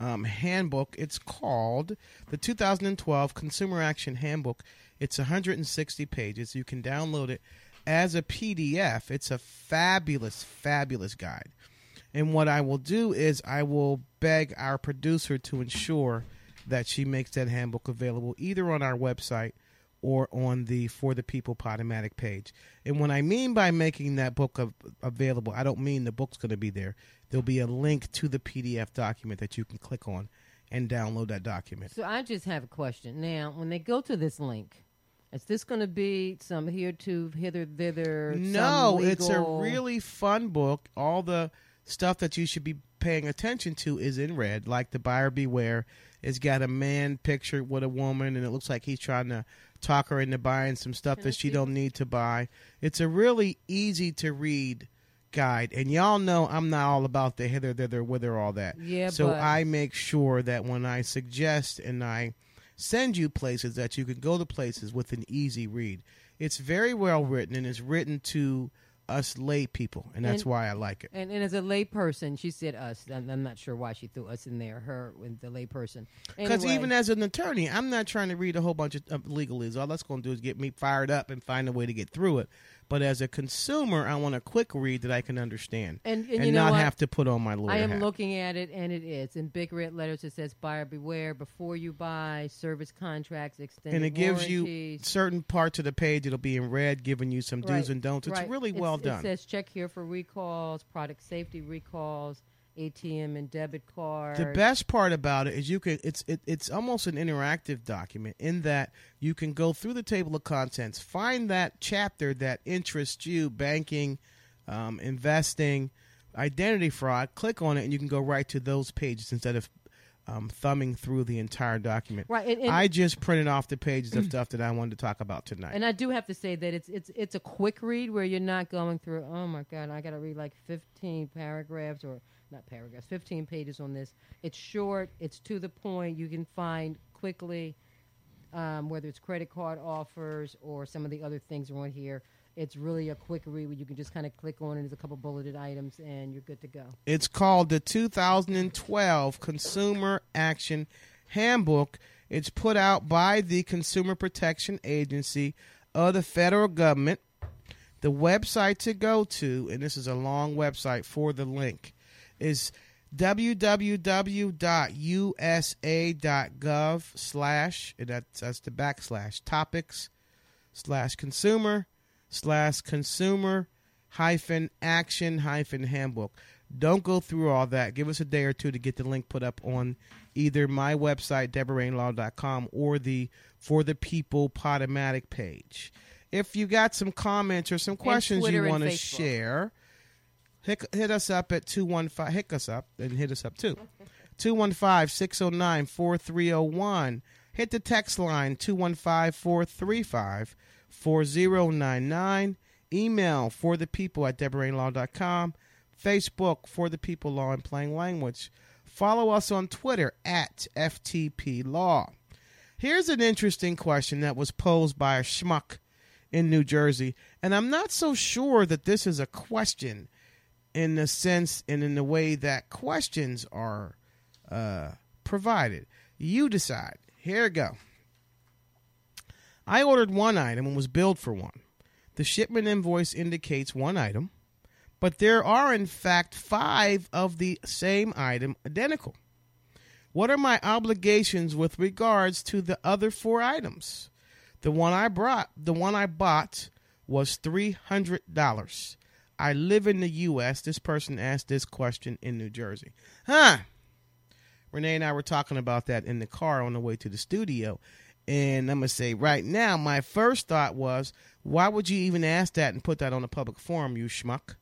um, handbook. It's called the 2012 Consumer Action Handbook. It's 160 pages. You can download it as a PDF. It's a fabulous, fabulous guide. And what I will do is I will beg our producer to ensure that she makes that handbook available either on our website or on the For the People Podomatic page. And when I mean by making that book av- available, I don't mean the book's going to be there. There'll be a link to the PDF document that you can click on and download that document. so I just have a question. Now, when they go to this link, is this going to be some here to hither thither? No, it's a really fun book. All the stuff that you should be paying attention to is in red, like the buyer beware. It's got a man pictured with a woman, and it looks like he's trying to talk her into buying some stuff Can that she see? don't need to buy. It's a really easy to read guide, and y'all know I'm not all about the hither, thither, whither, all that. Yeah, so but- I make sure that when I suggest and I send you places that you can go to places with an easy read. It's very well written and it's written to us lay people, and that's And- why I like it. And, and as a lay person, she said us. I'm, I'm not sure why she threw us in there. Her with the lay person. Because Anyway, even as an attorney, I'm not trying to read a whole bunch of, of legalese. All that's going to do is get me fired up and find a way to get through it. But as a consumer, I want a quick read that I can understand and, and, and, not have to put on my lawyer I am hat. looking at it, and it is in big red letters. It says "Buyer beware before you buy." Service contracts, extended and it gives you certain parts of the page. It'll be in red, giving you some do's Right, and don'ts. It's right. really It's- well done. It says check here for recalls, product safety recalls, ATM and debit card. The best part about it is you can it's it, it's almost an interactive document in that you can go through the table of contents, find that chapter that interests you, banking, um, investing, identity fraud, click on it, and you can go right to those pages instead of um, thumbing through the entire document. Right, and, and, I just printed off the pages of stuff that I wanted to talk about tonight. and I do have to say that it's it's it's a quick read where you're not going through. Oh my God, I got to read like 15 paragraphs or not paragraphs, 15 pages on this. It's short. It's to the point. You can find quickly um, whether it's credit card offers or some of the other things are on here. It's really a quick read where you can just kind of click on it. There's a couple bulleted items and you're good to go. It's called the 2012 Consumer Action Handbook. It's put out by the Consumer Protection Agency of the federal government. The website to go to, and this is a long website for the link, is www.usa.gov slash, and that's, that's the backslash, topics slash consumer slash consumer hyphen action hyphen handbook. Don't go through all that. Give us a day or two to get the link put up on either my website, DeborahRainLaw.com, or the For the People Podomatic page. If you got some comments or some questions you want to share, hit, hit us up at 215. Hit us up and hit us up too. 215 609 4301. Hit the text line 215 435 4099. Email for the people at DeborahLaw.com. Facebook for the people law in plain language. Follow us on Twitter at FTP Law. Here's an interesting question that was posed by a schmuck in New Jersey, and I'm not so sure that this is a question in the sense and in the way that questions are uh, provided. You decide. Here go. I ordered one item and was billed for one. The shipment invoice indicates one item, but there are in fact five of the same item identical. What are my obligations with regards to the other four items? The one I brought, the one I bought was $300. I live in the US. This person asked this question in New Jersey. Huh. Renee and I were talking about that in the car on the way to the studio. And I'm going to say right now, my first thought was, why would you even ask that and put that on a public forum, you schmuck?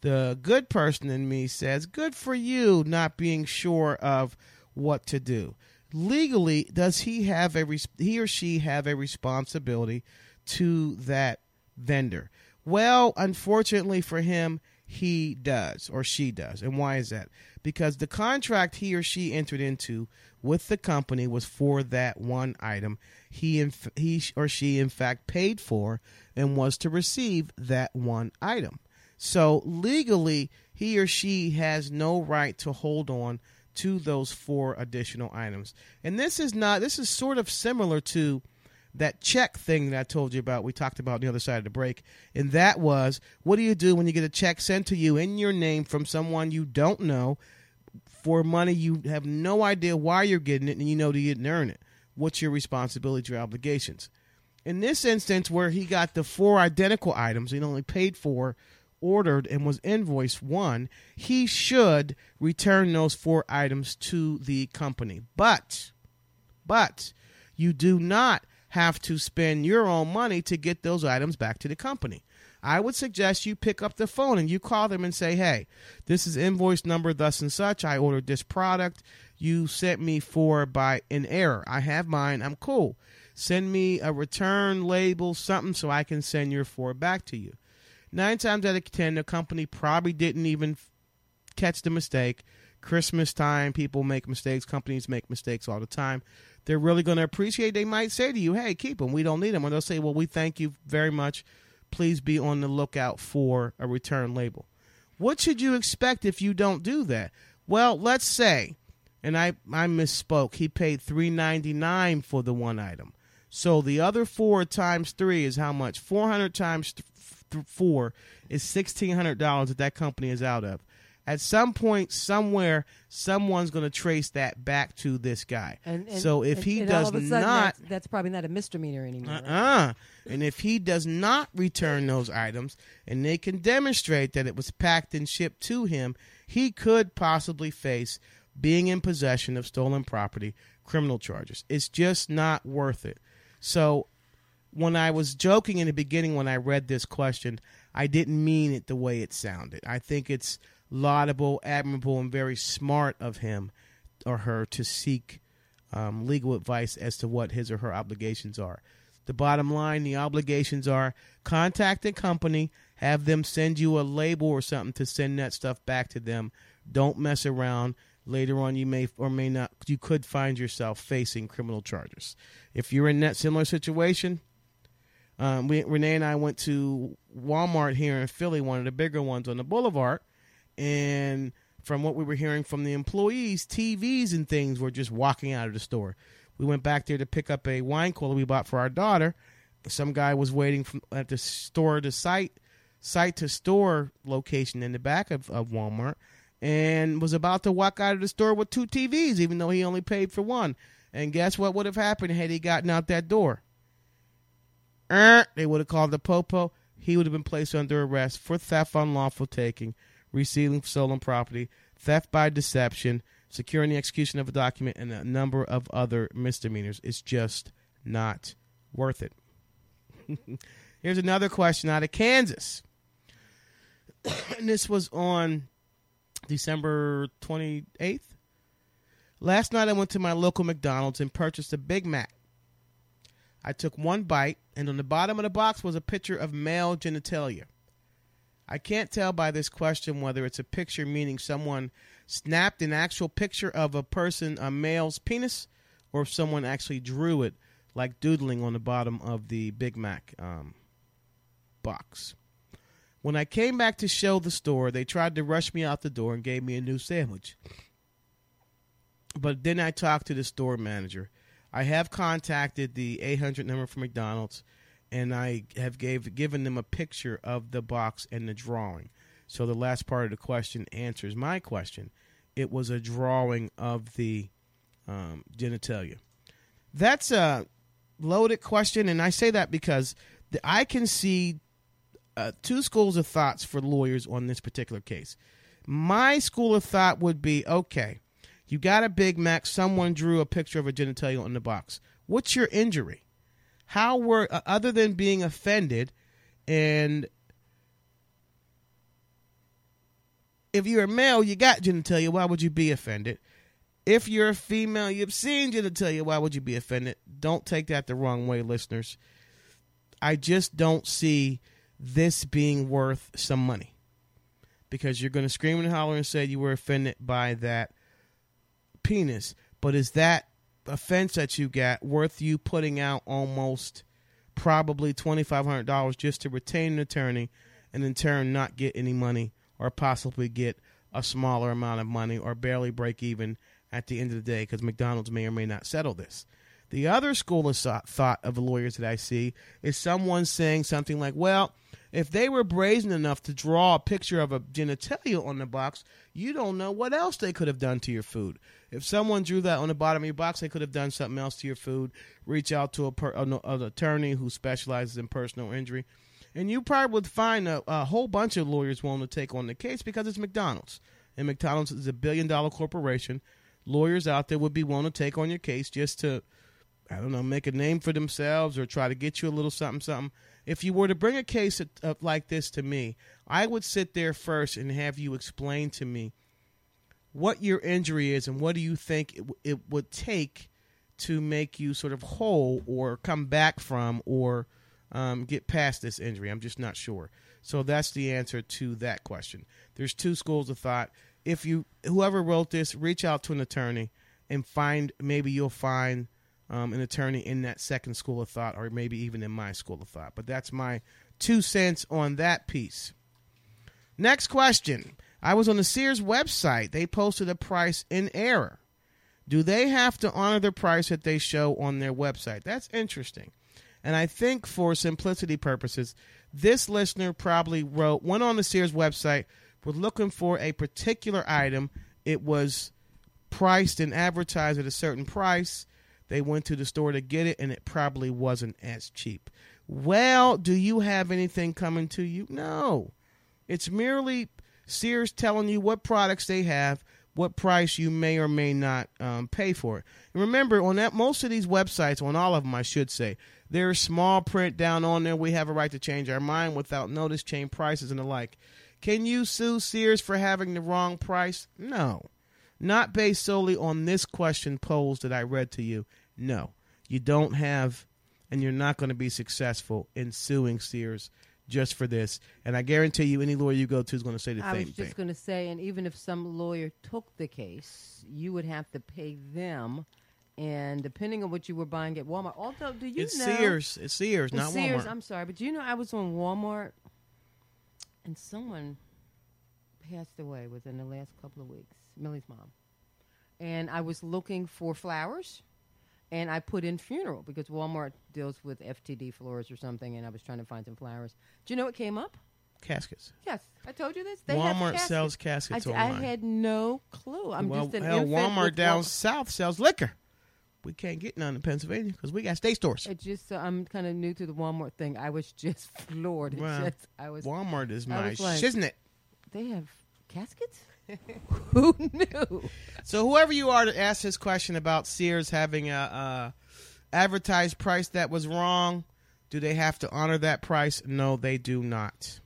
The good person in me says, good for you not being sure of what to do. Legally, does he have a he or she have a responsibility to that vendor? Well, unfortunately for him, he does or she does. And why is that? Because the contract he or she entered into with the company was for that one item he inf- he or she in fact paid for and was to receive that one item. So legally, he or she has no right to hold on to those four additional items. And this is not, this is sort of similar to that check thing that I told you about. We talked about on the other side of the break. And that was what do you do when you get a check sent to you in your name from someone you don't know for money you have no idea why you're getting it and you know that you didn't earn it? What's your responsibility, your obligations? In this instance, where he got the four identical items, he only paid for ordered and was invoiced one, he should return those four items to the company. But, but you do not have to spend your own money to get those items back to the company. I would suggest you pick up the phone and you call them and say, hey, this is invoice number thus and such. I ordered this product. You sent me for by an error. I have mine. I'm cool. Send me a return label, something so I can send your four back to you nine times out of ten, the company probably didn't even catch the mistake. Christmas time, people make mistakes. Companies make mistakes all the time. They're really going to appreciate. They might say to you, "Hey, keep them. We don't need them." Or they'll say, "Well, we thank you very much. Please be on the lookout for a return label." What should you expect if you don't do that? Well, let's say, and I I misspoke. He paid three ninety nine for the one item. So the other four times three is how much? Four hundred times four is sixteen hundred dollars that that company is out of. At some point, somewhere, someone's going to trace that back to this guy. And, and so if and, he does not, that's, that's, probably not a misdemeanor anymore. Uh uh-uh. uh And if he does not return those items, and they can demonstrate that it was packed and shipped to him, he could possibly face being in possession of stolen property, criminal charges. It's just not worth it. So when I was joking in the beginning when I read this question, I didn't mean it the way it sounded. I think it's laudable, admirable, and very smart of him or her to seek um, legal advice as to what his or her obligations are. The bottom line the obligations are contact the company, have them send you a label or something to send that stuff back to them. Don't mess around. Later on, you may or may not, you could find yourself facing criminal charges. If you're in that similar situation, um, we, Renee and I went to Walmart here in Philly, one of the bigger ones on the boulevard, and from what we were hearing from the employees, TVs and things were just walking out of the store. We went back there to pick up a wine cooler we bought for our daughter. Some guy was waiting from, at the store to site site to store location in the back of, of Walmart and was about to walk out of the store with two TVs, even though he only paid for one. And guess what would have happened had he gotten out that door? Er, they would have called the popo. He would have been placed under arrest for theft, unlawful taking, receiving stolen property, theft by deception, securing the execution of a document, and a number of other misdemeanors. It's just not worth it. Here's another question out of Kansas. and this was on December 28th. Last night I went to my local McDonald's and purchased a Big Mac. I took one bite, and on the bottom of the box was a picture of male genitalia. I can't tell by this question whether it's a picture meaning someone snapped an actual picture of a person, a male's penis, or if someone actually drew it, like doodling on the bottom of the Big Mac um, box. When I came back to show the store, they tried to rush me out the door and gave me a new sandwich. But then I talked to the store manager I have contacted the 800 number for McDonald's, and I have gave given them a picture of the box and the drawing. So the last part of the question answers my question. It was a drawing of the um, genitalia. That's a loaded question, and I say that because the, I can see uh, two schools of thoughts for lawyers on this particular case. My school of thought would be okay You got a Big Mac. Someone drew a picture of a genitalia on the box. What's your injury? How were uh, other than being offended, and if you're a male, you got genitalia. Why would you be offended? If you're a female, you've seen genitalia. Why would you be offended? Don't take that the wrong way, listeners. I just don't see this being worth some money because you're going to scream and holler and say you were offended by that penis. But is that offense that you got worth you putting out almost probably $2,500 just to retain an attorney and in turn not get any money or possibly get a smaller amount of money or barely break even at the end of the day because McDonald's may or may not settle this? The other school of thought of lawyers that I see is someone saying something like, well, if they were brazen enough to draw a picture of a genitalia on the box, you don't know what else they could have done to your food. If someone drew that on the bottom of your box, they could have done something else to your food. Reach out to a per, an, an attorney who specializes in personal injury. And you probably would find a, a whole bunch of lawyers willing to take on the case because it's McDonald's. And McDonald's is a billion dollar corporation. Lawyers out there would be willing to take on your case just to, I don't know, make a name for themselves or try to get you a little something, something if you were to bring a case of, like this to me, I would sit there first and have you explain to me what your injury is and what do you think it, it would take to make you sort of whole or come back from or um, get past this injury. I'm just not sure. So that's the answer to that question. There's two schools of thought. If you whoever wrote this, reach out to an attorney and find maybe you'll find um, an attorney in that second school of thought, or maybe even in my school of thought. But that's my two cents on that piece. Next question. I was on the Sears website. They posted a price in error. Do they have to honor the price that they show on their website? That's interesting. And I think for simplicity purposes, this listener probably wrote, went on the Sears website, was looking for a particular item. It was priced and advertised at a certain price. They went to the store to get it, and it probably wasn't as cheap. Well, do you have anything coming to you? No. It's merely Sears telling you what products they have, what price you may or may not um, pay for it. And remember, on that most of these websites, on all of them, I should say, there's small print down on there. We have a right to change our mind without notice, change prices, and the like. Can you sue Sears for having the wrong price? No. Not based solely on this question posed that I read to you. No, you don't have, and you're not going to be successful in suing Sears just for this. And I guarantee you, any lawyer you go to is going to say the I same thing. I was just going to say, and even if some lawyer took the case, you would have to pay them. And depending on what you were buying at Walmart, although do you it's know Sears, it's Sears, it's not Sears, Walmart. I'm sorry, but do you know I was on Walmart, and someone passed away within the last couple of weeks. Millie's mom, and I was looking for flowers and I put in funeral because Walmart deals with FTD floors or something, and I was trying to find some flowers. Do you know what came up? Caskets. Yes, I told you this. They Walmart caskets. sells caskets I, online. I had no clue. I'm well, just an hell, Walmart down Walmart. south sells liquor. We can't get none in Pennsylvania because we got state stores. It just uh, I'm kind of new to the Walmart thing. I was just floored. Wow. just, I was. Walmart is my like- shiznit. They have caskets. Who knew? So whoever you are to ask this question about Sears having a, advertised price that was wrong, do they have to honor that price? No, they do not.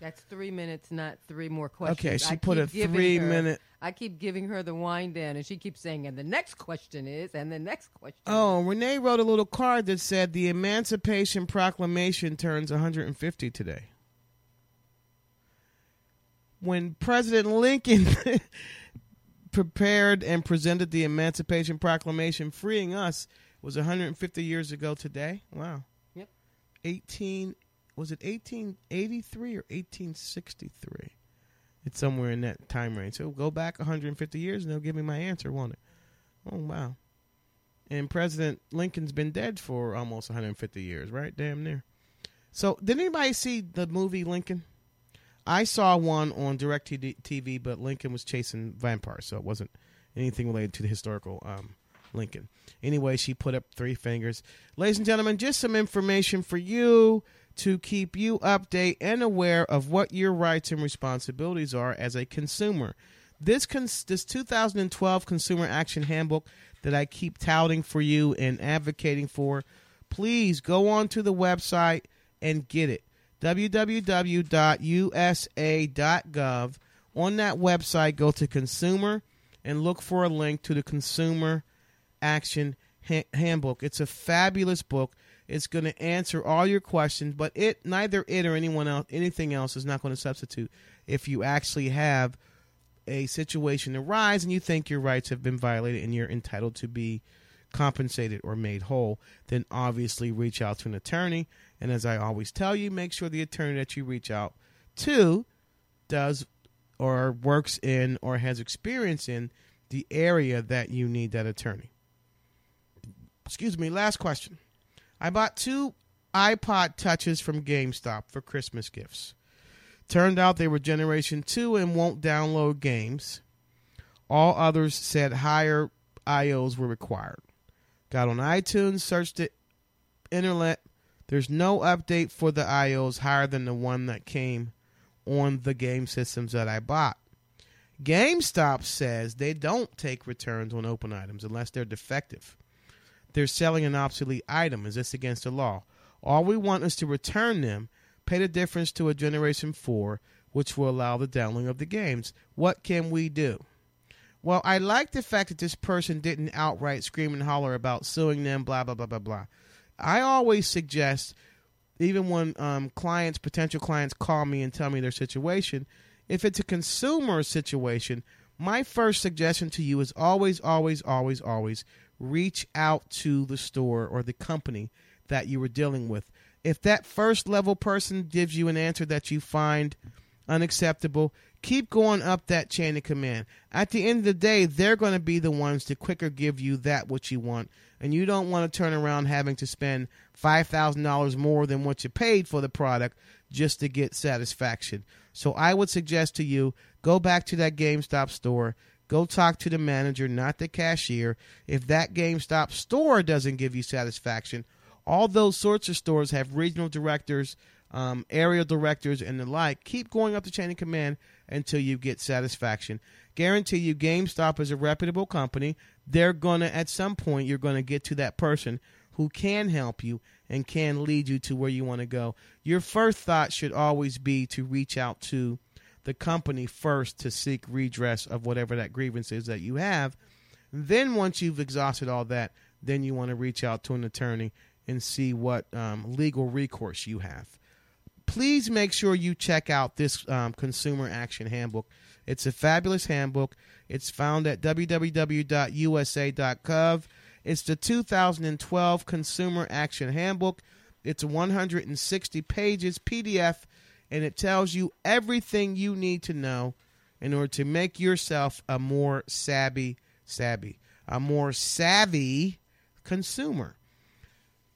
That's three minutes, not three more questions. Okay, she I put a three her- minute. I keep giving her the wind down, and she keeps saying, "And the next question is," and the next question. Oh, Renee wrote a little card that said the Emancipation Proclamation turns 150 today. When President Lincoln prepared and presented the Emancipation Proclamation freeing us was 150 years ago today. Wow. Yep. 18 was it 1883 or 1863? It's somewhere in that time range. So go back 150 years and they'll give me my answer, won't it? Oh wow. And President Lincoln's been dead for almost 150 years, right? Damn near. So, did anybody see the movie Lincoln? I saw one on DirecTV, but Lincoln was chasing vampires, so it wasn't anything related to the historical um, Lincoln. Anyway, she put up three fingers. Ladies and gentlemen, just some information for you to keep you update and aware of what your rights and responsibilities are as a consumer. this cons- this 2012 Consumer Action Handbook that I keep touting for you and advocating for, please go on to the website and get it. www.usa.gov. On that website, go to consumer and look for a link to the Consumer Action ha- Handbook. It's a fabulous book. It's going to answer all your questions, but it neither it or anyone else anything else is not going to substitute if you actually have a situation arise and you think your rights have been violated and you're entitled to be compensated or made whole, then obviously reach out to an attorney. And as I always tell you, make sure the attorney that you reach out to does or works in or has experience in the area that you need that attorney. Excuse me, last question. I bought two iPod touches from GameStop for Christmas gifts. Turned out they were Generation 2 and won't download games. All others said higher iOS were required. Got on iTunes, searched the internet. There's no update for the iOS higher than the one that came on the game systems that I bought. GameStop says they don't take returns on open items unless they're defective. They're selling an obsolete item. Is this against the law? All we want is to return them, pay the difference to a Generation 4, which will allow the downloading of the games. What can we do? Well, I like the fact that this person didn't outright scream and holler about suing them, blah, blah, blah, blah, blah. I always suggest, even when um, clients, potential clients, call me and tell me their situation, if it's a consumer situation, my first suggestion to you is always, always, always, always reach out to the store or the company that you were dealing with. If that first level person gives you an answer that you find unacceptable, keep going up that chain of command. At the end of the day, they're going to be the ones to quicker give you that what you want. And you don't want to turn around having to spend $5,000 more than what you paid for the product just to get satisfaction. So I would suggest to you go back to that GameStop store, go talk to the manager, not the cashier. If that GameStop store doesn't give you satisfaction, all those sorts of stores have regional directors, um, area directors, and the like. Keep going up the chain of command until you get satisfaction. Guarantee you, GameStop is a reputable company. They're gonna at some point you're gonna get to that person who can help you and can lead you to where you want to go. Your first thought should always be to reach out to the company first to seek redress of whatever that grievance is that you have. Then, once you've exhausted all that, then you want to reach out to an attorney and see what um, legal recourse you have. Please make sure you check out this um, Consumer Action Handbook. It's a fabulous handbook. It's found at www.usa.gov. It's the 2012 Consumer Action Handbook. It's 160 pages PDF, and it tells you everything you need to know in order to make yourself a more savvy, savvy, a more savvy consumer.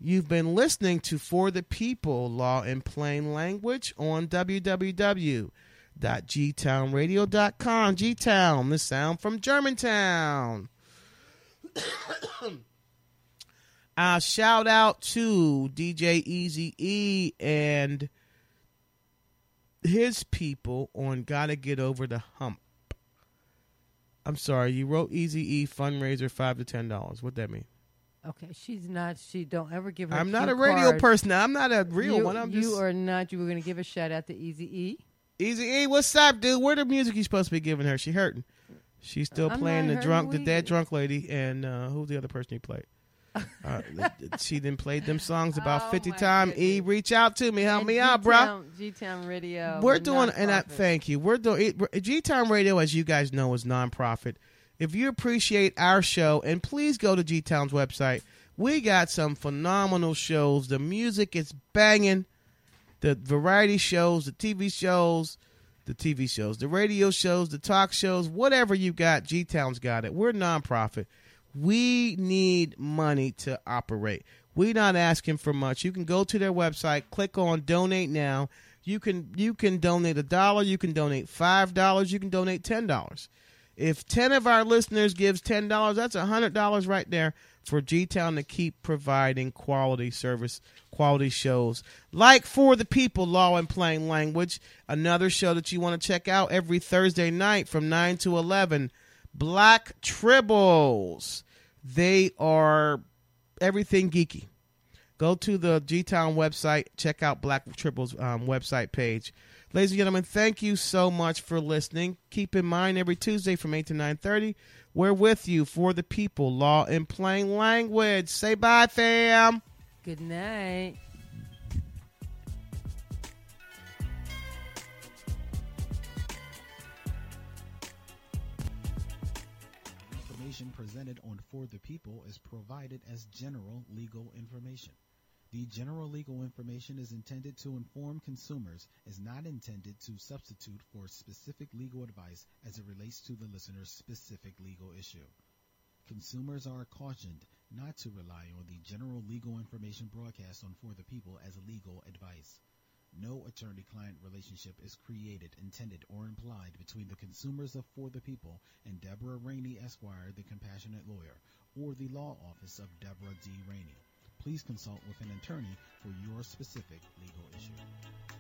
You've been listening to For the People Law in Plain Language on www.gtownradio.com. G Town, the sound from Germantown. uh, shout out to DJ Easy E and his people on Gotta Get Over the Hump. I'm sorry, you wrote Easy E fundraiser five to ten dollars. What that mean? Okay, she's not. She don't ever give her. I'm not a radio person. I'm not a real you, one. I'm you just are not. You were going to give a shout out to Easy E. Easy E. What's up, dude? Where the music you supposed to be giving her? She hurting. She's still I'm playing the drunk, the dead drunk lady, and uh, who's the other person you played? Uh, she didn't play them songs about Oh, 50 times. E, reach out to me, help And me out, bro. G-Town- G-Town Radio. We're doing, and I thank you. We're doing G Town Radio, as you guys know, is nonprofit. If you appreciate our show, and please go to G Town's website, we got some phenomenal shows. The music is banging. The variety shows, the TV shows, the TV shows, the radio shows, the talk shows, whatever you got, G Town's got it. We're nonprofit. We need money to operate. We're not asking for much. You can go to their website, click on donate now. You can you can donate a dollar, you can donate five dollars, you can donate ten dollars. If 10 of our listeners gives $10, that's $100 right there for G-Town to keep providing quality service, quality shows. Like For the People, Law in Plain Language, another show that you want to check out every Thursday night from 9 to 11. Black Tribbles. They are everything geeky. Go to the G-Town website, check out Black Tribbles um, website page. Ladies and gentlemen, thank you so much for listening. Keep in mind every Tuesday from 8 to 9.30, we're with you for the people, law in plain language. Say bye, fam. Good night. Information presented on For the People is provided as general legal information. The general legal information is intended to inform consumers, is not intended to substitute for specific legal advice as it relates to the listener's specific legal issue. Consumers are cautioned not to rely on the general legal information broadcast on For the People as legal advice. No attorney-client relationship is created, intended, or implied between the consumers of For the People and Deborah Rainey Esquire, the compassionate lawyer, or the law office of Deborah D. Rainey please consult with an attorney for your specific legal issue.